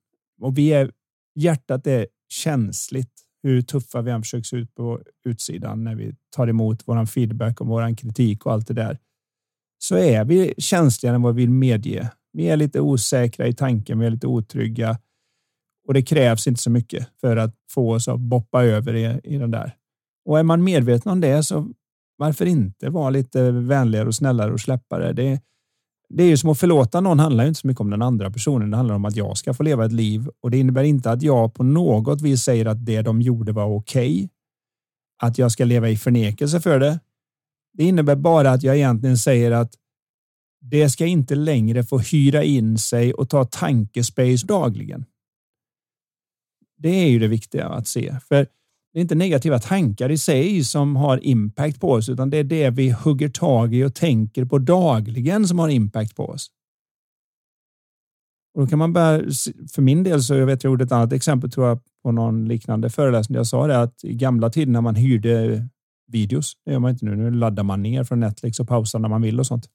Och vi är, hjärtat är känsligt hur tuffa vi än försöker se ut på utsidan när vi tar emot våran feedback och våran kritik och allt det där. Så är vi känsligare än vad vi vill medge. Vi är lite osäkra i tanken, vi är lite otrygga och det krävs inte så mycket för att få oss att boppa över i, i den där. Och är man medveten om det så varför inte vara lite vänligare och snällare och släppa det? Det, det är ju som att förlåta någon handlar ju inte så mycket om den andra personen. Det handlar om att jag ska få leva ett liv och det innebär inte att jag på något vis säger att det de gjorde var okej. Att jag ska leva i förnekelse för det. Det innebär bara att jag egentligen säger att det ska inte längre få hyra in sig och ta tankespace dagligen. Det är ju det viktiga att se. För det är inte negativa tankar i sig som har impact på oss, utan det är det vi hugger tag i och tänker på dagligen som har impact på oss. Och då kan man börja, för min del så jag vet jag gjorde ett annat exempel tror jag på någon liknande föreläsning. Jag sa det att i gamla tider när man hyrde videos, det gör man inte nu, nu laddar man ner från Netflix och pausar när man vill och sånt.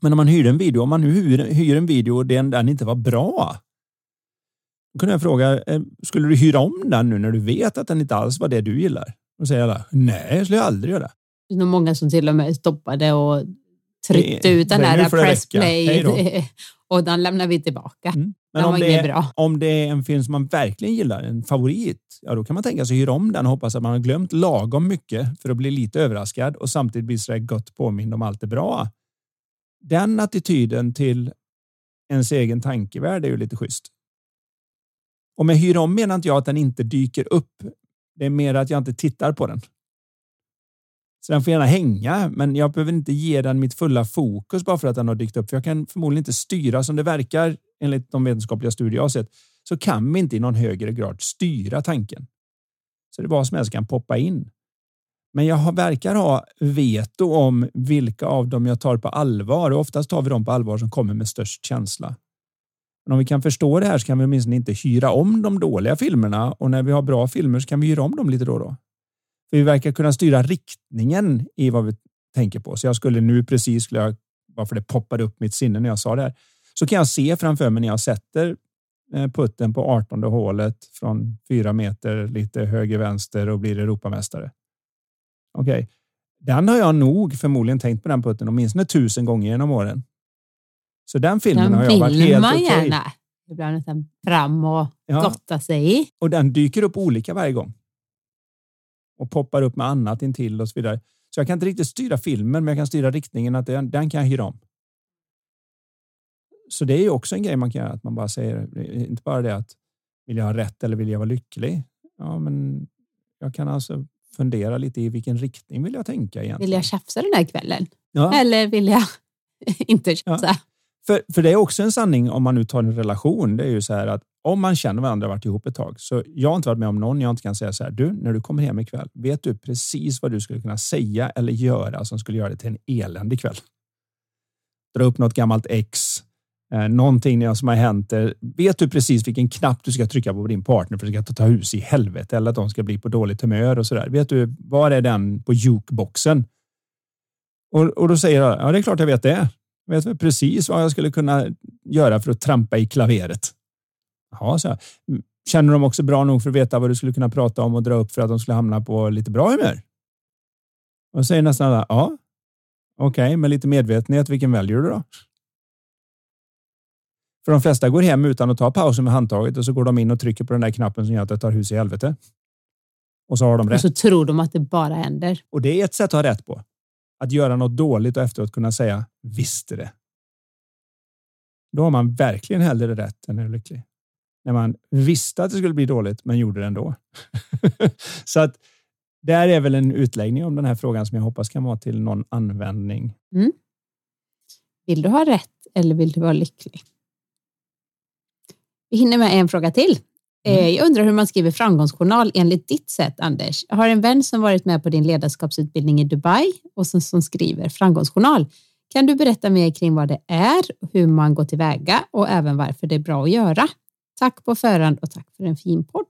Men om man hyrde en video, om man nu hyr, hyr en video och den, den inte var bra, då kunde jag fråga, eh, skulle du hyra om den nu när du vet att den inte alls var det du gillar? Och säger alla, nej, det skulle jag aldrig göra. Det är nog många som till och med stoppade och tryckte ut den där får det press räcka. Hej då. play och den lämnar vi tillbaka. Mm. Men Den om var det, är, bra. om det är en film som man verkligen gillar, en favorit, ja då kan man tänka sig hyra om den och hoppas att man har glömt lagom mycket för att bli lite överraskad och samtidigt bli så där gott påmind om allt det bra. Den attityden till ens egen tankevärld är ju lite schysst. Och med hyra om menar inte jag att den inte dyker upp. Det är mer att jag inte tittar på den. Så den får gärna hänga, men jag behöver inte ge den mitt fulla fokus bara för att den har dykt upp. För jag kan förmodligen inte styra som det verkar enligt de vetenskapliga studier jag har sett. Så kan vi inte i någon högre grad styra tanken. Så det är vad som helst kan poppa in. Men jag verkar ha veto om vilka av dem jag tar på allvar och oftast tar vi dem på allvar som kommer med störst känsla. Men om vi kan förstå det här så kan vi åtminstone inte hyra om de dåliga filmerna och när vi har bra filmer så kan vi hyra om dem lite då och då. För vi verkar kunna styra riktningen i vad vi tänker på. Så jag skulle nu precis, skulle jag, varför det poppade upp mitt sinne när jag sa det här, så kan jag se framför mig när jag sätter eh, putten på 18 hålet från fyra meter lite höger vänster och blir Europamästare. Okej, okay. den har jag nog förmodligen tänkt på den putten åtminstone tusen gånger genom åren. Så den filmen den har jag varit helt okej. Okay. gärna ibland fram och ja. gotta sig i. Och den dyker upp olika varje gång. Och poppar upp med annat intill och så vidare. Så jag kan inte riktigt styra filmen, men jag kan styra riktningen att den, den kan jag hyra om. Så det är ju också en grej man kan göra, att man bara säger, inte bara det att vill jag ha rätt eller vill jag vara lycklig? Ja, men jag kan alltså fundera lite i vilken riktning vill jag tänka egentligen? Vill jag tjafsa den här kvällen? Ja. Eller vill jag inte tjafsa? Ja. För, för det är också en sanning om man nu tar en relation. Det är ju så här att om man känner varandra och varit ihop ett tag. Så jag har inte varit med om någon jag inte kan säga så här. Du, när du kommer hem ikväll, vet du precis vad du skulle kunna säga eller göra som skulle göra det till en eländig kväll? Dra upp något gammalt ex, eh, någonting som har hänt. Vet du precis vilken knapp du ska trycka på din partner för att ska ta hus i helvete eller att de ska bli på dåligt humör och så där. Vet du, var är den på jukeboxen? Och, och då säger jag, ja det är klart jag vet det. Jag vet precis vad jag skulle kunna göra för att trampa i klaveret. Jaha, så Känner de också bra nog för att veta vad du skulle kunna prata om och dra upp för att de skulle hamna på lite bra humör? Och säger nästan alla, ja. Okej, okay, med lite medvetenhet, vilken väljer du då? För de flesta går hem utan att ta pausen med handtaget och så går de in och trycker på den där knappen som gör att det tar hus i helvete. Och så har de rätt. Och så tror de att det bara händer. Och det är ett sätt att ha rätt på. Att göra något dåligt och efteråt kunna säga visste det. Då har man verkligen hellre rätt än är lycklig. När man visste att det skulle bli dåligt men gjorde det ändå. så att där är väl en utläggning om den här frågan som jag hoppas kan vara till någon användning. Mm. Vill du ha rätt eller vill du vara lycklig? Vi hinner med en fråga till. Eh, mm. Jag undrar hur man skriver framgångsjournal enligt ditt sätt, Anders. Jag har en vän som varit med på din ledarskapsutbildning i Dubai och som, som skriver framgångsjournal. Kan du berätta mer kring vad det är, hur man går tillväga och även varför det är bra att göra? Tack på förhand och tack för en fin podd.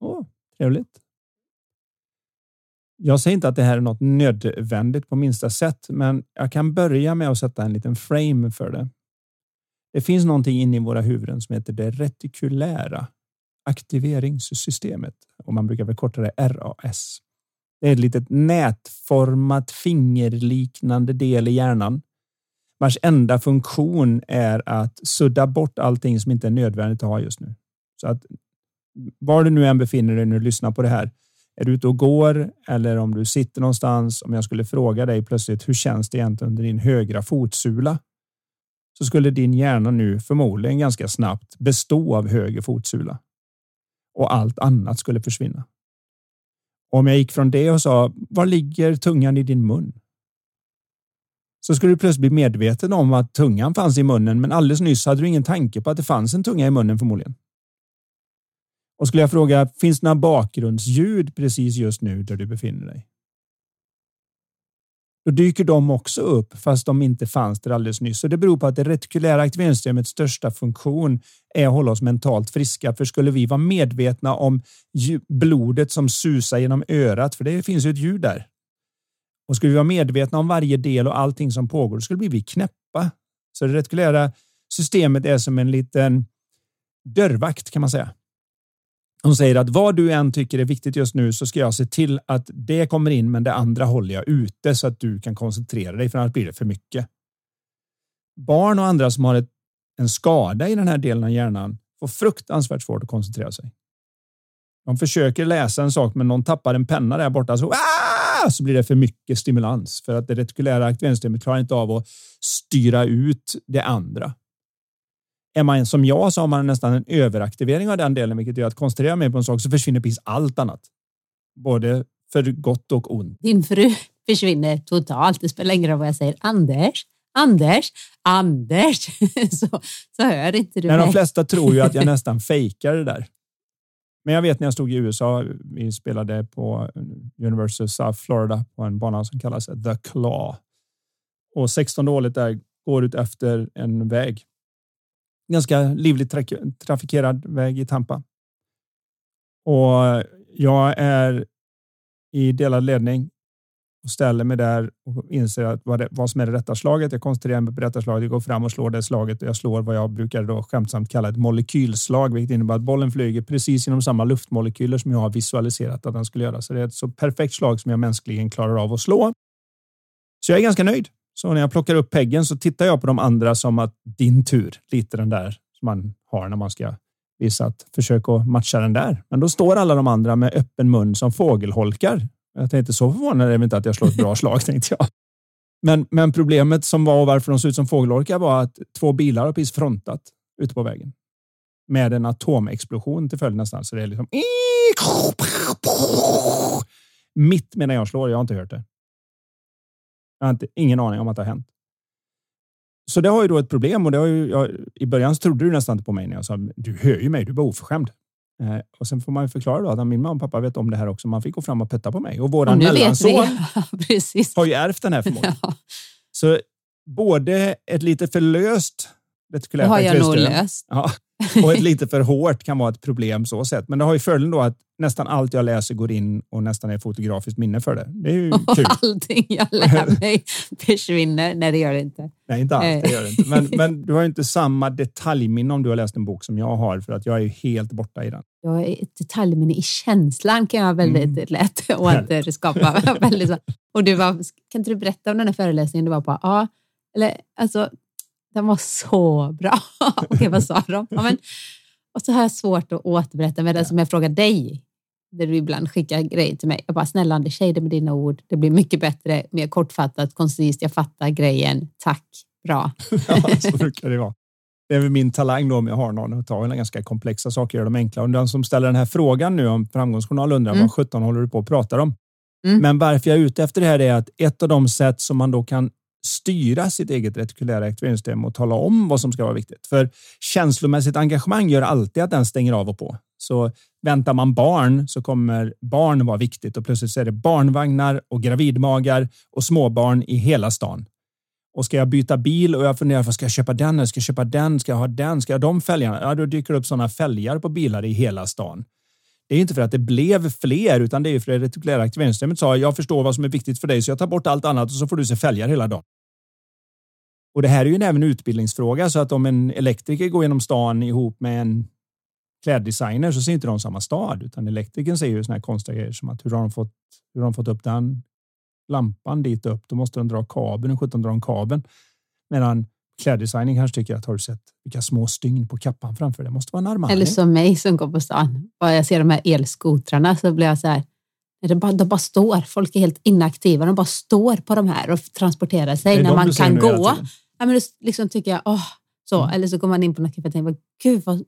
Oh, trevligt. Jag säger inte att det här är något nödvändigt på minsta sätt, men jag kan börja med att sätta en liten frame för det. Det finns någonting inne i våra huvuden som heter det retikulära aktiveringssystemet och man brukar förkorta det RAS. Det är ett litet nätformat fingerliknande del i hjärnan vars enda funktion är att sudda bort allting som inte är nödvändigt att ha just nu. Så att var du nu än befinner dig när du lyssnar på det här, är du ute och går eller om du sitter någonstans, om jag skulle fråga dig plötsligt, hur känns det egentligen under din högra fotsula? Så skulle din hjärna nu förmodligen ganska snabbt bestå av höger fotsula och allt annat skulle försvinna. Om jag gick från det och sa, var ligger tungan i din mun? Så skulle du plötsligt bli medveten om att tungan fanns i munnen, men alldeles nyss hade du ingen tanke på att det fanns en tunga i munnen förmodligen. Och skulle jag fråga, finns det några bakgrundsljud precis just nu där du befinner dig? Då dyker de också upp fast de inte fanns där alldeles nyss. Så det beror på att det retikulära aktiveringssystemets största funktion är att hålla oss mentalt friska. För skulle vi vara medvetna om blodet som susar genom örat, för det finns ju ett ljud där. Och skulle vi vara medvetna om varje del och allting som pågår, då skulle vi knäppa. Så det retikulära systemet är som en liten dörrvakt kan man säga. Hon säger att vad du än tycker är viktigt just nu så ska jag se till att det kommer in, men det andra håller jag ute så att du kan koncentrera dig, för annars blir det för mycket. Barn och andra som har ett, en skada i den här delen av hjärnan får fruktansvärt svårt att koncentrera sig. De försöker läsa en sak, men någon tappar en penna där borta så, så blir det för mycket stimulans för att det retikulära aktiveringssystemet klarar inte av att styra ut det andra. Är man som jag så har man nästan en överaktivering av den delen, vilket gör att koncentrerar jag mig på en sak så försvinner precis allt annat. Både för gott och ont. Din fru försvinner totalt. Det spelar ingen roll vad jag säger. Anders, Anders, Anders, så, så hör inte du Men mig. De flesta tror ju att jag nästan fejkar det där. Men jag vet när jag stod i USA, vi spelade på University of South Florida på en bana som kallas The Claw. Och 16 hålet där går ut efter en väg. Ganska livligt tra trafikerad väg i Tampa. Och jag är i delad ledning och ställer mig där och inser att vad, det, vad som är det rätta slaget. Jag koncentrerar mig på det rätta slaget. Jag går fram och slår det slaget och jag slår vad jag brukar då skämtsamt kalla ett molekylslag, vilket innebär att bollen flyger precis genom samma luftmolekyler som jag har visualiserat att den skulle göra. Så det är ett så perfekt slag som jag mänskligen klarar av att slå. Så jag är ganska nöjd. Så när jag plockar upp peggen så tittar jag på de andra som att din tur, lite den där som man har när man ska visa att försöka matcha den där. Men då står alla de andra med öppen mun som fågelholkar jag tänkte så förvånad är det inte att jag slår ett bra slag, tänkte jag. Men, men problemet som var och varför de såg ut som fågelholkar var att två bilar har precis frontat ute på vägen. Med en atomexplosion till följd nästan. Så det är liksom... Mitt medan jag slår. Jag har inte hört det. Jag har inte, ingen aning om att det har hänt. Så det har ju då ett problem och det har ju, jag, i början så trodde du nästan inte på mig när jag sa du hör ju mig, du är bara oförskämd. Eh, och sen får man förklara då att min mamma och pappa vet om det här också. Man fick gå fram och petta på mig och våran mellanson har ju ärvt den här förmågan. Ja. Så både ett lite för löst retikulärt har jag nog löst. Ja, och ett lite för hårt kan vara ett problem så sett. Men det har ju fördelen då att nästan allt jag läser går in och nästan är fotografiskt minne för det. Det är ju kul. Allting jag lär mig försvinner. Nej, det gör det inte. Nej, inte allt. Det gör det inte. Men, men du har inte samma detaljminne om du har läst en bok som jag har för att jag är helt borta i den. Jag är ett detaljminne i känslan kan jag väldigt mm. lätt återskapa. väldigt. Och du var, kan inte du berätta om den här föreläsningen du var på? Ja, eller alltså den var så bra. Okej, vad sa de? Ja, men, och så har jag svårt att återberätta med det som jag frågar dig, där du ibland skickar grejer till mig. Jag bara, snälla Anders, säg det med dina ord. Det blir mycket bättre, mer kortfattat, koncist. Jag fattar grejen. Tack, bra. ja, så brukar det vara. Det är väl min talang då om jag har någon att ta ganska komplexa saker, gör dem enkla. Och den som ställer den här frågan nu om framgångsjournal undrar mm. vad 17 håller du på att prata om? Mm. Men varför jag är ute efter det här är att ett av de sätt som man då kan styra sitt eget retikulära aktiveringssystem och tala om vad som ska vara viktigt. För känslomässigt engagemang gör alltid att den stänger av och på. Så väntar man barn så kommer barn vara viktigt och plötsligt så är det barnvagnar och gravidmagar och småbarn i hela stan. Och ska jag byta bil och jag funderar på ska jag köpa den ska jag köpa den? Ska jag ha den? Ska jag ha de fälgarna? Ja, då dyker det upp sådana fälgar på bilar i hela stan. Det är inte för att det blev fler, utan det är för att det retikulära aktiveringssystemet sa jag förstår vad som är viktigt för dig, så jag tar bort allt annat och så får du se fälgar hela dagen. Och det här är ju även en utbildningsfråga så att om en elektriker går genom stan ihop med en kläddesigner så ser inte de samma stad utan elektrikern ser ju såna här konstiga grejer som att hur har de fått, hur har de fått upp den lampan dit upp? Då måste de dra kabeln. Hur sjutton drar de kabeln? Medan kläddesigning kanske tycker att har du sett vilka små stygn på kappan framför? Det måste vara en Armani. Eller som mig som går på stan och jag ser de här elskotrarna så blir jag så här. De bara, de bara står. Folk är helt inaktiva. De bara står på de här och transporterar sig när man kan gå. Ja, men då liksom tycker jag, åh, så. Mm. Eller så går man in på något café och tänker, gud vad,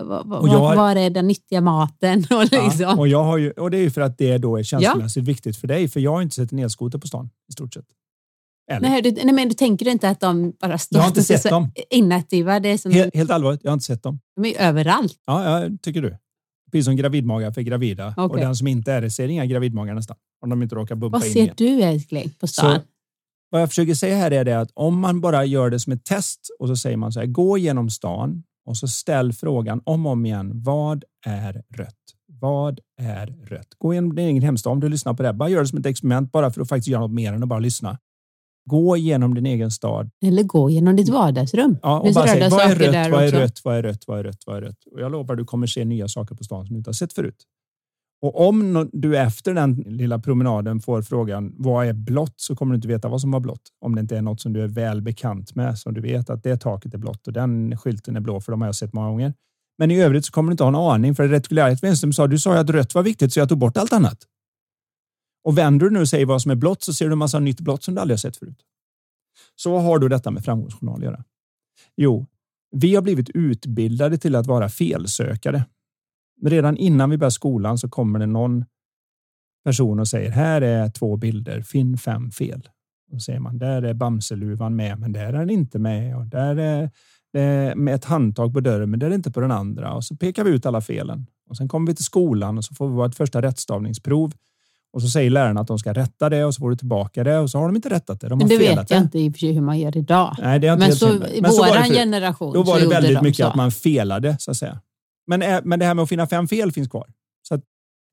vad, vad, har, var är den nyttiga maten? Och, liksom. ja, och, jag har ju, och det är ju för att det då är känslomässigt ja. viktigt för dig, för jag har inte sett en elskoter på stan i stort sett. Nej, du, nej, men du tänker inte att de bara står jag har inte sett så dem. inaktiva? Det är som... helt, helt allvarligt, jag har inte sett dem. De är ju överallt. Ja, ja tycker du. Precis som gravidmagar för gravida. Okay. Och den som inte är det ser inga gravidmagar nästan. Om de inte råkar bumpa Vad in ser igen. du älskling på stan? Så, vad jag försöker säga här är det att om man bara gör det som ett test och så säger man så här, gå genom stan och så ställ frågan om och om igen. Vad är rött? Vad är rött? Gå igenom din egen hemstad om du lyssnar på det. Bara gör det som ett experiment bara för att faktiskt göra något mer än att bara lyssna. Gå genom din egen stad. Eller gå genom ditt vardagsrum. Ja, och bara säg, vad är rött, vad är rött, vad är rött, vad är rött, vad är rött? Och jag lovar, du kommer se nya saker på stan som du inte har sett förut. Och om du efter den lilla promenaden får frågan vad är blått så kommer du inte veta vad som var blått. Om det inte är något som du är väl bekant med. Som du vet att det taket är blått och den skylten är blå för de har jag sett många gånger. Men i övrigt så kommer du inte ha en aning för retikuläret vänster sa du sa ju att rött var viktigt så jag tog bort allt annat. Och vänder du nu och säger vad som är blått så ser du en massa nytt blått som du aldrig har sett förut. Så vad har då detta med framgångsjournal att göra? Jo, vi har blivit utbildade till att vara felsökare redan innan vi börjar skolan så kommer det någon person och säger här är två bilder, finn fem fel. Då säger man där är Bamseluvan med, men där är den inte med och där är det med ett handtag på dörren, men det är inte på den andra och så pekar vi ut alla felen Och sen kommer vi till skolan och så får vi vårt första rättstavningsprov. Och så säger lärarna att de ska rätta det och så får du tillbaka det och så har de inte rättat det. De har det vet jag inte i och för sig hur man gör idag. Nej, det är inte Men så i Men det våran för- generation Då var det väldigt de mycket så. att man felade så att säga. Men, ä- men det här med att finna fem fel finns kvar. Så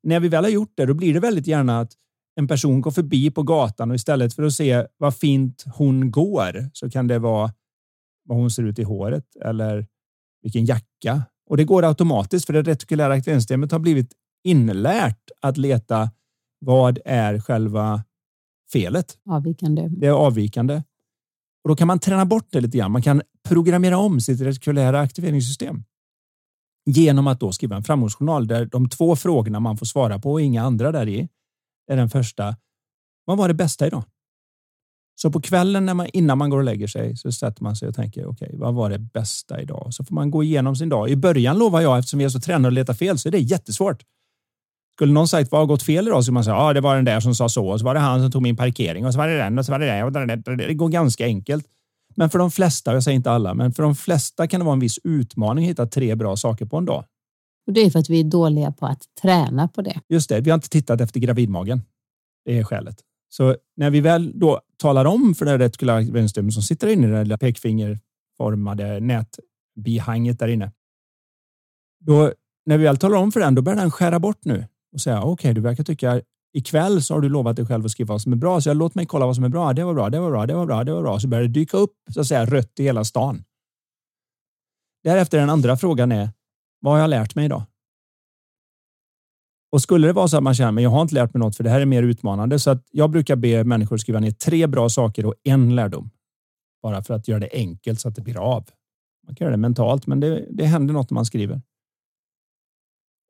när vi väl har gjort det, då blir det väldigt gärna att en person går förbi på gatan och istället för att se vad fint hon går så kan det vara vad hon ser ut i håret eller vilken jacka. Och det går automatiskt för det retikulära aktiveringssystemet har blivit inlärt att leta vad är själva felet. Avvikande. Det är avvikande. Och då kan man träna bort det lite grann. Man kan programmera om sitt retikulära aktiveringssystem genom att då skriva en framgångsjournal där de två frågorna man får svara på och inga andra där i är den första. Vad var det bästa idag? Så på kvällen när man, innan man går och lägger sig så sätter man sig och tänker okej, vad var det bästa idag? Så får man gå igenom sin dag. I början lovar jag, eftersom vi är så tränade att leta fel, så är det jättesvårt. Skulle någon sagt vad har gått fel idag så man säga ja, det var den där som sa så och så var det han som tog min parkering och så var det den och så var det den. och det, det, det går ganska enkelt. Men för de flesta, jag säger inte alla, men för de flesta kan det vara en viss utmaning att hitta tre bra saker på en dag. Och det är för att vi är dåliga på att träna på det. Just det, vi har inte tittat efter gravidmagen. Det är skälet. Så när vi väl då talar om för det retikulära aktiveringssystemet som sitter inne i det där pekfingerformade nätbihanget där inne. Då, när vi väl talar om för den, då börjar den skära bort nu och säga okej, du verkar tycka ikväll så har du lovat dig själv att skriva vad som är bra, så jag låt mig kolla vad som är bra. Det var bra, det var bra, det var bra, det var bra. Så börjar det dyka upp så att säga rött i hela stan. Därefter den andra frågan är, vad har jag lärt mig idag? Och skulle det vara så att man känner, men jag har inte lärt mig något för det här är mer utmanande. Så att jag brukar be människor skriva ner tre bra saker och en lärdom. Bara för att göra det enkelt så att det blir av. Man kan göra det mentalt, men det, det händer något när man skriver.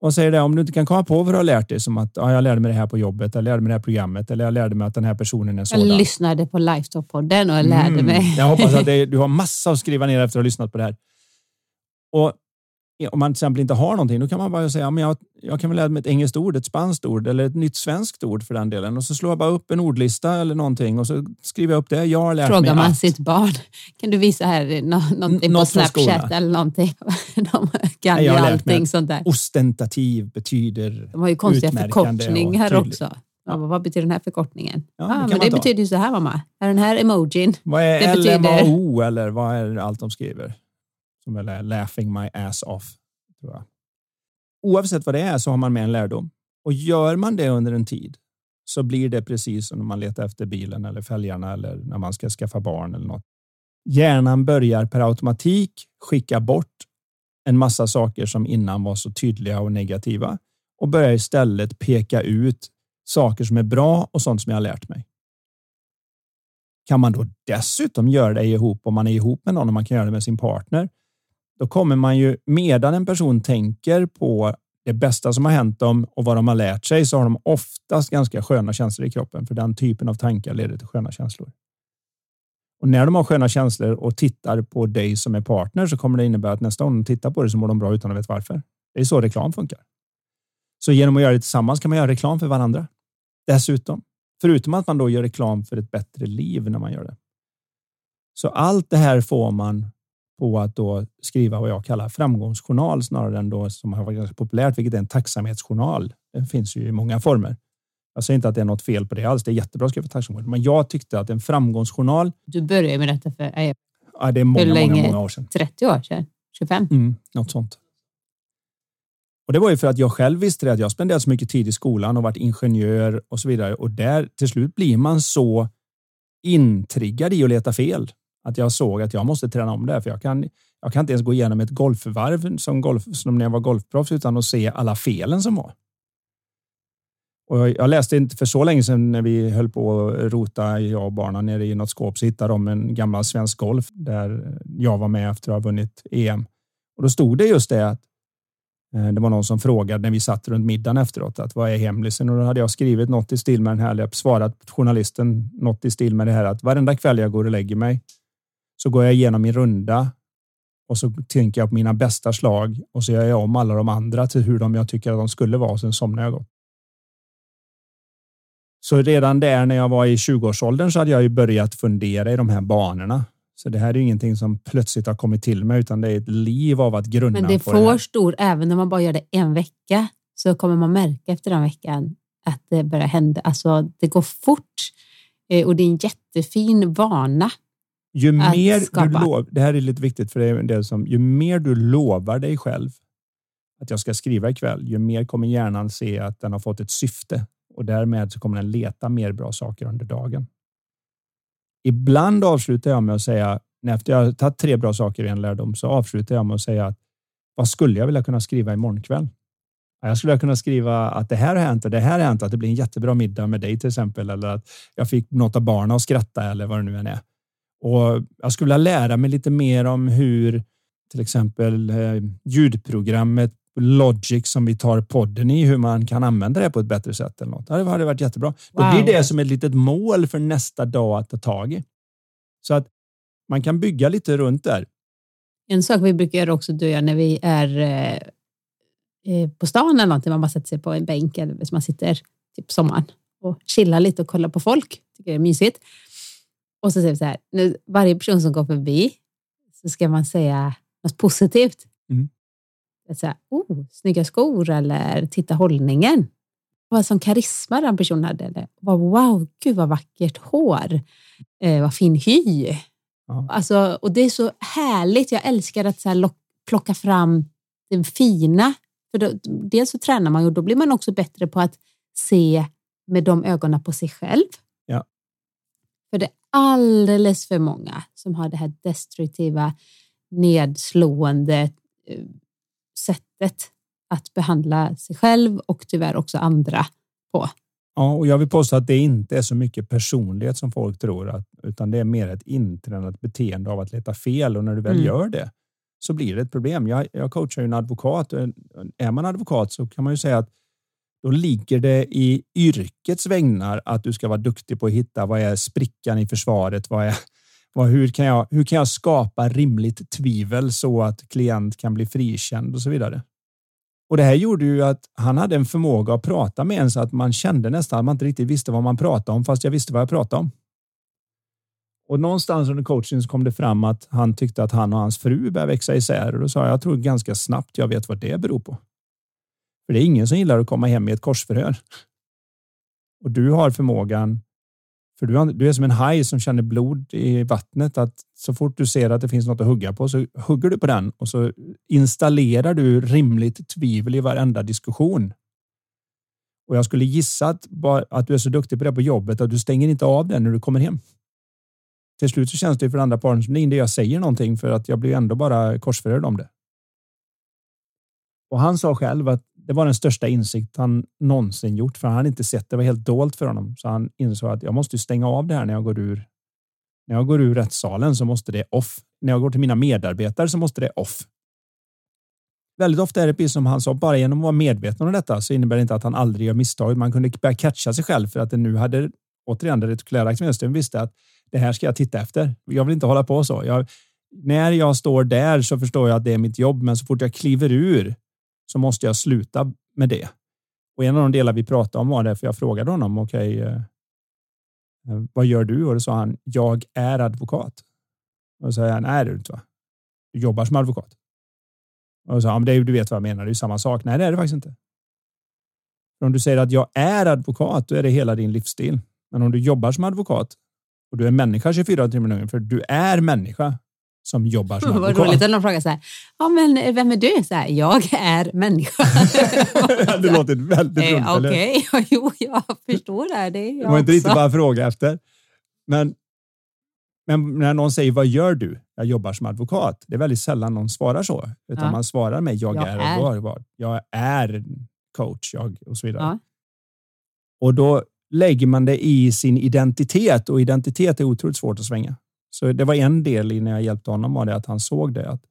Och säger det, om du inte kan komma på vad du har lärt dig, som att ja, jag lärde mig det här på jobbet, jag lärde mig det här programmet, eller jag lärde mig att den här personen är sådan. Jag lyssnade på Lifestyle-podden och jag lärde Mm. mig. Jag hoppas att det, du har massa att skriva ner efter att ha lyssnat på det här. Och om man till exempel inte har någonting, då kan man bara säga men jag, jag kan väl lära mig ett engelskt ord, ett spanskt ord eller ett nytt svenskt ord för den delen. Och så slår jag bara upp en ordlista eller någonting och så skriver jag upp det. Jag har lärt Frågar mig man att. sitt barn, kan du visa här nå- någonting på Något från Snapchat eller någonting? De kan Nej, ju allting att sånt där. Ostentativ betyder De har ju konstiga förkortningar också. Ja, vad betyder den här förkortningen? Ja, Ja, det men det ta. betyder ju så här mamma. Är den här emojin? Vad är Det betyder- LMAO eller vad är allt de skriver? Som väl är laughing my ass off. Tror jag. Oavsett vad det är så har man med en lärdom. Och gör man det under en tid så blir det precis som när man letar efter bilen eller fälgarna eller när man ska skaffa barn eller något. Hjärnan börjar per automatik skicka bort en massa saker som innan var så tydliga och negativa och börjar istället peka ut saker som är bra och sånt som jag har lärt mig. Kan man då dessutom göra det ihop om man är ihop med någon och man kan göra det med sin partner, då kommer man ju medan en person tänker på det bästa som har hänt dem och vad de har lärt sig så har de oftast ganska sköna känslor i kroppen för den typen av tankar leder till sköna känslor. Och när de har sköna känslor och tittar på dig som är partner så kommer det innebära att nästa gång de tittar på dig så mår de bra utan att veta varför. Det är så reklam funkar. Så genom att göra det tillsammans kan man göra reklam för varandra. Dessutom. Förutom att man då gör reklam för ett bättre liv när man gör det. Så allt det här får man på att då skriva vad jag kallar framgångsjournal snarare än då som har varit ganska populärt, vilket är en tacksamhetsjournal. Det finns ju i många former. Jag säger inte att det är något fel på det alls. Det är jättebra att skriva tacksamhetsjournal, men jag tyckte att en framgångsjournal, Du började med detta för eh, ja, det är många, Hur många, länge? många år sedan. 30 år sedan, 25. Mm, något sånt. Och det var ju för att jag själv visste det att jag spenderat så mycket tid i skolan och varit ingenjör och så vidare. Och där till slut blir man så intriggad i att leta fel att jag såg att jag måste träna om det. här, För jag kan, jag kan inte ens gå igenom ett golfvarv som, golf, som när jag var golfproffs utan att se alla felen som var. Och jag, jag läste inte för så länge sedan när vi höll på att rota, jag och barnen, nere i något skåp så hittade de en gammal svensk golf där jag var med efter att ha vunnit EM. Och då stod det just det att eh, det var någon som frågade när vi satt runt middagen efteråt att vad är hemlisen? Och då hade jag skrivit något i stil med den här, eller svarat journalisten något i stil med det här att varenda kväll jag går och lägger mig så går jag igenom min runda och så tänker jag på mina bästa slag och så gör jag om alla de andra till hur de jag tycker att de skulle vara och sen somnar jag gott. Så redan där när jag var i 20-årsåldern så hade jag ju börjat fundera i de här banorna. Så det här är ingenting som plötsligt har kommit till mig utan det är ett liv av att grunna Men det på får det stor, även när man bara gör det en vecka, så kommer man märka efter den veckan att det börjar hända. Alltså det går fort eh, och det är en jättefin vana. Ju mer du lov, det här är lite viktigt för det är det som, ju mer du lovar dig själv att jag ska skriva ikväll, ju mer kommer hjärnan se att den har fått ett syfte och därmed så kommer den leta mer bra saker under dagen. Ibland avslutar jag med att säga, när efter jag har tagit tre bra saker i en lärdom, så avslutar jag med att säga att vad skulle jag vilja kunna skriva imorgon kväll? Ja, Jag skulle kunna skriva att det här har hänt och det här har hänt, att det blir en jättebra middag med dig till exempel, eller att jag fick något av barnen att skratta eller vad det nu än är. Och jag skulle vilja lära mig lite mer om hur till exempel eh, ljudprogrammet Logic som vi tar podden i, hur man kan använda det på ett bättre sätt eller något. Det hade varit jättebra. Då Wow. blir det som ett litet mål för nästa dag att ta tag i. Så att man kan bygga lite runt där. En sak vi brukar göra också du och jag när vi är eh, eh, på stan eller någonting, man bara sätter sig på en bänk eller man sitter typ sommaren och chillar lite och kollar på folk. Tycker det är mysigt. Och så säger vi så här, nu, varje person som går förbi så ska man säga något positivt. Mm. Att säga, oh, snygga skor eller titta hållningen. Vad som karisma den personen hade. Eller, vad, wow, gud vad vackert hår. Eh, vad fin hy. Ja. Alltså, och det är så härligt. Jag älskar att så här lock, plocka fram det fina. För då, dels så tränar man och då blir man också bättre på att se med de ögonen på sig själv. Ja. För det alldeles för många som har det här destruktiva, nedslående eh, sättet att behandla sig själv och tyvärr också andra på. Ja, och jag vill påstå att det inte är så mycket personlighet som folk tror, att, utan det är mer ett intränat beteende av att leta fel och när du väl Mm. gör det så blir det ett problem. Jag, jag coachar ju en advokat är man advokat så kan man ju säga att då ligger det i yrkets vägnar att du ska vara duktig på att hitta vad är sprickan i försvaret? Vad är, vad, hur, kan jag, hur kan jag skapa rimligt tvivel så att klient kan bli frikänd och så vidare? Och det här gjorde ju att han hade en förmåga att prata med en så att man kände nästan att man inte riktigt visste vad man pratade om fast jag visste vad jag pratade om. Och någonstans under coachingen kom det fram att han tyckte att han och hans fru började växa isär och då sa jag, jag tror ganska snabbt jag vet vad det beror på. För det är ingen som gillar att komma hem i ett korsförhör. Och du har förmågan, för du, har- du är som en haj som känner blod i vattnet, att så fort du ser att det finns något att hugga på så hugger du på den och så installerar du rimligt tvivel i varenda diskussion. Och jag skulle gissa att, att du är så duktig på det på jobbet att du stänger inte av den när du kommer hem. Till slut så känns det för andra parten som det inte jag säger någonting för att jag blir ändå bara korsförhörd om det. Och han sa själv att det var den största insikt han någonsin gjort för han hade inte sett det. var helt dolt för honom. Så han insåg att jag måste stänga av det här när jag går ur. När jag går ur rättssalen så måste det off. När jag går till mina medarbetare så måste det off. Väldigt ofta är det precis som han sa, bara genom att vara medveten om detta så innebär det inte att han aldrig gör misstag. Man kunde börja catcha sig själv för att det nu hade återigen det retikulära aktivitetssystemet visste att det här ska jag titta efter. Jag vill inte hålla på så. Jag, när jag står där så förstår jag att det är mitt jobb, men så fort jag kliver ur så måste jag sluta med det. Och en av de delar vi pratade om var det, för jag frågade honom, okej, okay, vad gör du? Och då sa han, jag är advokat. Och då sa jag, nej det är du inte va? Du jobbar som advokat. Och då sa han, du vet vad jag menar, det är ju samma sak. Nej, det är det faktiskt inte. För om du säger att jag är advokat, då är det hela din livsstil. Men om du jobbar som advokat och du är människa 24 timmar om för du är människa som jobbar som Vad advokat. roligt om någon frågar så här, ja men vem är du? Så här, jag är människa. det låter väldigt Eh, runt. eller? Okej, ja, jo, jag förstår det. här. Det är Det jag var inte riktigt också. bara fråga efter. Men, men när någon säger vad gör du? Jag jobbar som advokat. Det är väldigt sällan någon svarar så. Utan Ja. man svarar med jag, Jag är, är. advokat. Jag är coach jag, och så vidare. Ja. Och då lägger man det i sin identitet och identitet är otroligt svårt att svänga. Så det var en del i när jag hjälpte honom var det att han såg det. Att,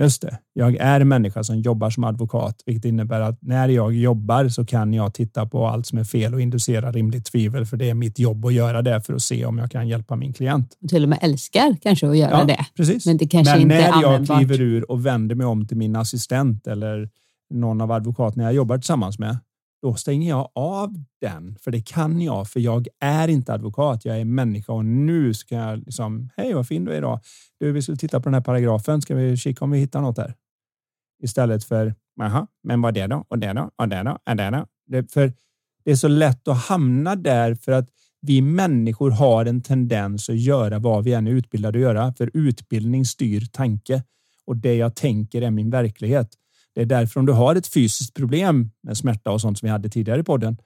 just det, jag är en människa som jobbar som advokat, vilket innebär att när jag jobbar så kan jag titta på allt som är fel och inducera rimligt tvivel, för det är mitt jobb att göra det för att se om jag kan hjälpa min klient. Och till och med älskar kanske att göra det. precis. Men det kanske Men inte är när jag användbart. kliver ur och vänder mig om till min assistent eller någon av advokaterna jag jobbar tillsammans med, då stänger jag av den, för det kan jag, för jag är inte advokat. Jag är människa och nu ska jag liksom, hej vad fin du är idag. Du, vi skulle titta på den här paragrafen. Ska vi kika om vi hittar något där? Istället för, jaha, men vad är det då? Och det då? Och det då? Och det då? Det, för det är så lätt att hamna där för att vi människor har en tendens att göra vad vi än är utbildade att göra, för utbildning styr tanke och det jag tänker är min verklighet. Det är därför om du har ett fysiskt problem med smärta och sånt som vi hade tidigare i podden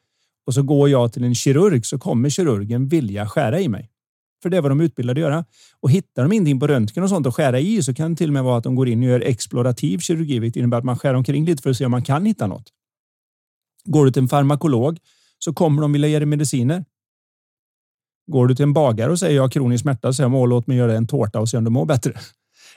och så går jag till en kirurg så kommer kirurgen vilja skära i mig. För det är vad de är utbildade att göra. Och hittar de ingenting på röntgen och sånt att skära i så kan det till och med vara att de går in och gör explorativ kirurgi, vilket innebär att man skär omkring lite för att se om man kan hitta något. Går du till en farmakolog så kommer de vilja ge dig mediciner. Går du till en bagare och säger jag har kronisk smärta, så säger de låt mig göra en tårta och se om du mår bättre.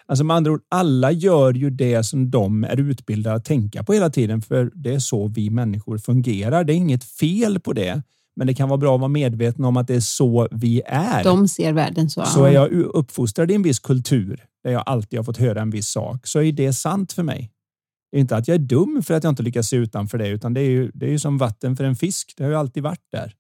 Alltså med andra ord, alla gör ju det som de är utbildade att tänka på hela tiden, för det är så vi människor fungerar. Det är inget fel på det, men det kan vara bra att vara medveten om att det är så vi är. De ser världen så. Så är jag uppfostrad i en viss kultur där jag alltid har fått höra en viss sak, så är det sant för mig. Det är inte att jag är dum för att jag inte lyckas se utanför det, utan det är ju, det är ju som vatten för en fisk. Det har ju alltid varit där.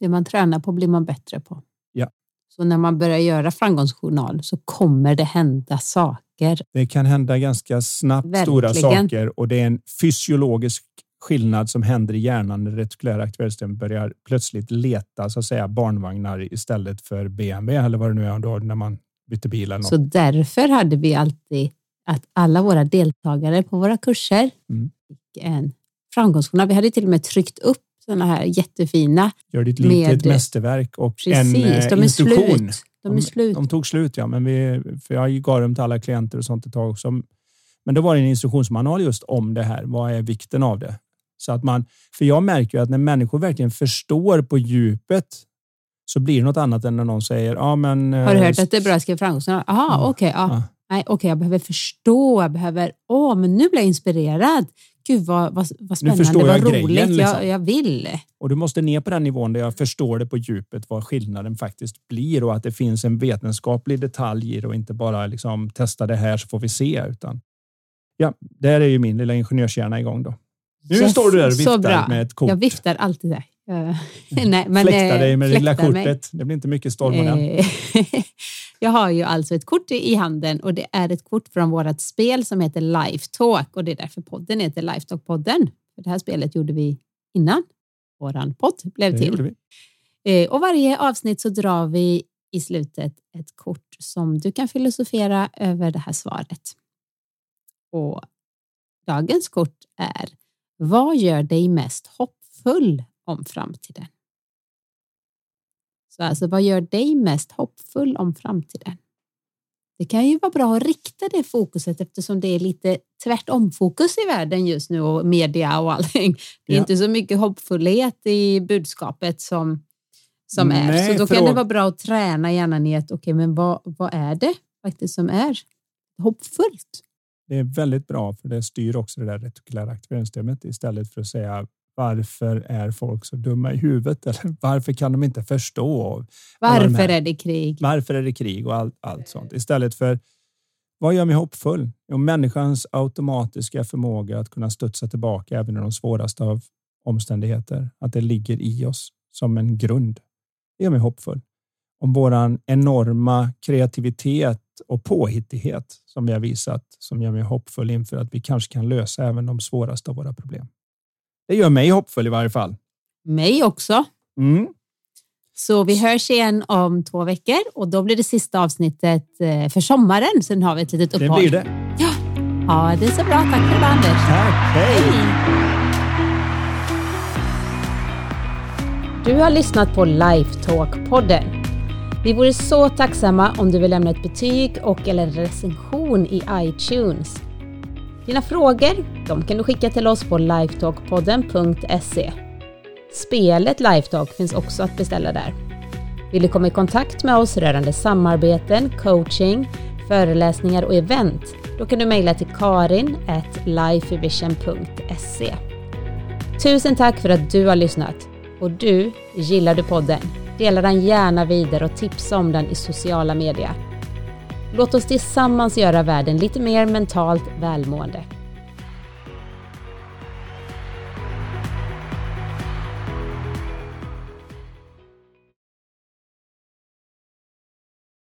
Det man tränar på blir man bättre på. Ja. Så när man börjar göra framgångsjournal så kommer det hända saker. Det kan hända ganska snabbt Verkligen. stora saker och det är en fysiologisk skillnad som händer i hjärnan när det retikulära aktiveringssystemet börjar plötsligt leta så att säga barnvagnar istället för BMW eller vad det nu är då när man byter bil. Eller något. Så därför hade vi alltid att alla våra deltagare på våra kurser Mm. fick en framgångsjournal. Vi hade till och med tryckt upp sådana här jättefina. Gör ditt liv till ett med- mästerverk och Precis, en eh, de är instruktion. slut. De är slut. De tog slut, ja. Men vi, för jag gav dem till alla klienter och sånt ett tag också. Men då var det en instruktionsmanual just om det här. Vad är vikten av det? Så att man, för jag märker ju att när människor verkligen förstår på djupet så blir det något annat än när någon säger ja men... Har du eh, hört att det är bra att skriva framgångsjournal? Jaha, Ja. okej. ja. Ja. Nej, okej, jag behöver förstå. Jag behöver... Åh, men nu blir jag inspirerad. Gud, vad, vad, vad spännande. förstår vad jag roligt. grejen, liksom. jag, jag vill. Och du måste ner på den nivån där jag förstår det på djupet vad skillnaden faktiskt blir och att det finns en vetenskaplig detalj i det och inte bara liksom testa det här så får vi se utan ja, där är ju min lilla ingenjörshjärna igång då. Nu Yes, står du där och viftar med ett kort. Jag viftar alltid där. Eh, Nej, men, Fläkta eh, dig med det lilla fläktar mig. kortet. Det blir inte mycket storm av den. Jag har ju alltså ett kort i handen och det är ett kort från vårt spel som heter Lifetalk och det är därför podden heter Lifetalk-podden. Det här spelet gjorde vi innan våran podd blev Det till. Eh, Och varje avsnitt så drar vi i slutet ett kort som du kan filosofera över det här svaret. Och dagens kort är Vad gör dig mest hoppfull om framtiden? Så alltså, vad gör dig mest hoppfull om framtiden? Det kan ju vara bra att rikta det fokuset eftersom det är lite tvärtom fokus i världen just nu och media och allting. Det är Ja. inte så mycket hoppfullhet i budskapet som, som är. Nej, Så då kan det vara bra att träna hjärnan i att okej, men vad, vad är det faktiskt som är hoppfullt? Det är väldigt bra för det styr också det där retikulära aktiveringssystemet istället för att säga varför är folk så dumma i huvudet? Eller varför kan de inte förstå? Varför här- är det krig? Varför är det krig och allt, allt sånt? Istället för vad gör mig hoppfull? Jo, människans automatiska förmåga att kunna studsa tillbaka även i de svåraste av omständigheter. Att det ligger i oss som en grund. Det gör mig hoppfull. Om våran enorma kreativitet och påhittighet som vi har visat som gör mig hoppfull inför att vi kanske kan lösa även de svåraste av våra problem. Det gör mig hoppfull i varje fall. Mig också. Mm. Så vi hörs igen om två veckor och då blir det sista avsnittet eh, för sommaren. Sen har vi ett litet Det uppehåll. blir det. Ja, det är så bra. Tack för det Anders. Tack. Hej! Du har lyssnat på Lifetalk-podden. Vi vore så tacksamma om du vill lämna ett betyg och eller recension i iTunes. Dina frågor de kan du skicka till oss på lifetalkpodden.se. Spelet Lifetalk finns också att beställa där. Vill du komma i kontakt med oss rörande samarbeten, coaching, föreläsningar och event? Då kan du mejla till karin lifevision.se. Tusen tack för att du har lyssnat. Och du, gillar du podden? Dela den gärna vidare och tipsa om den i sociala medier. Låt oss tillsammans göra världen lite mer mentalt välmående.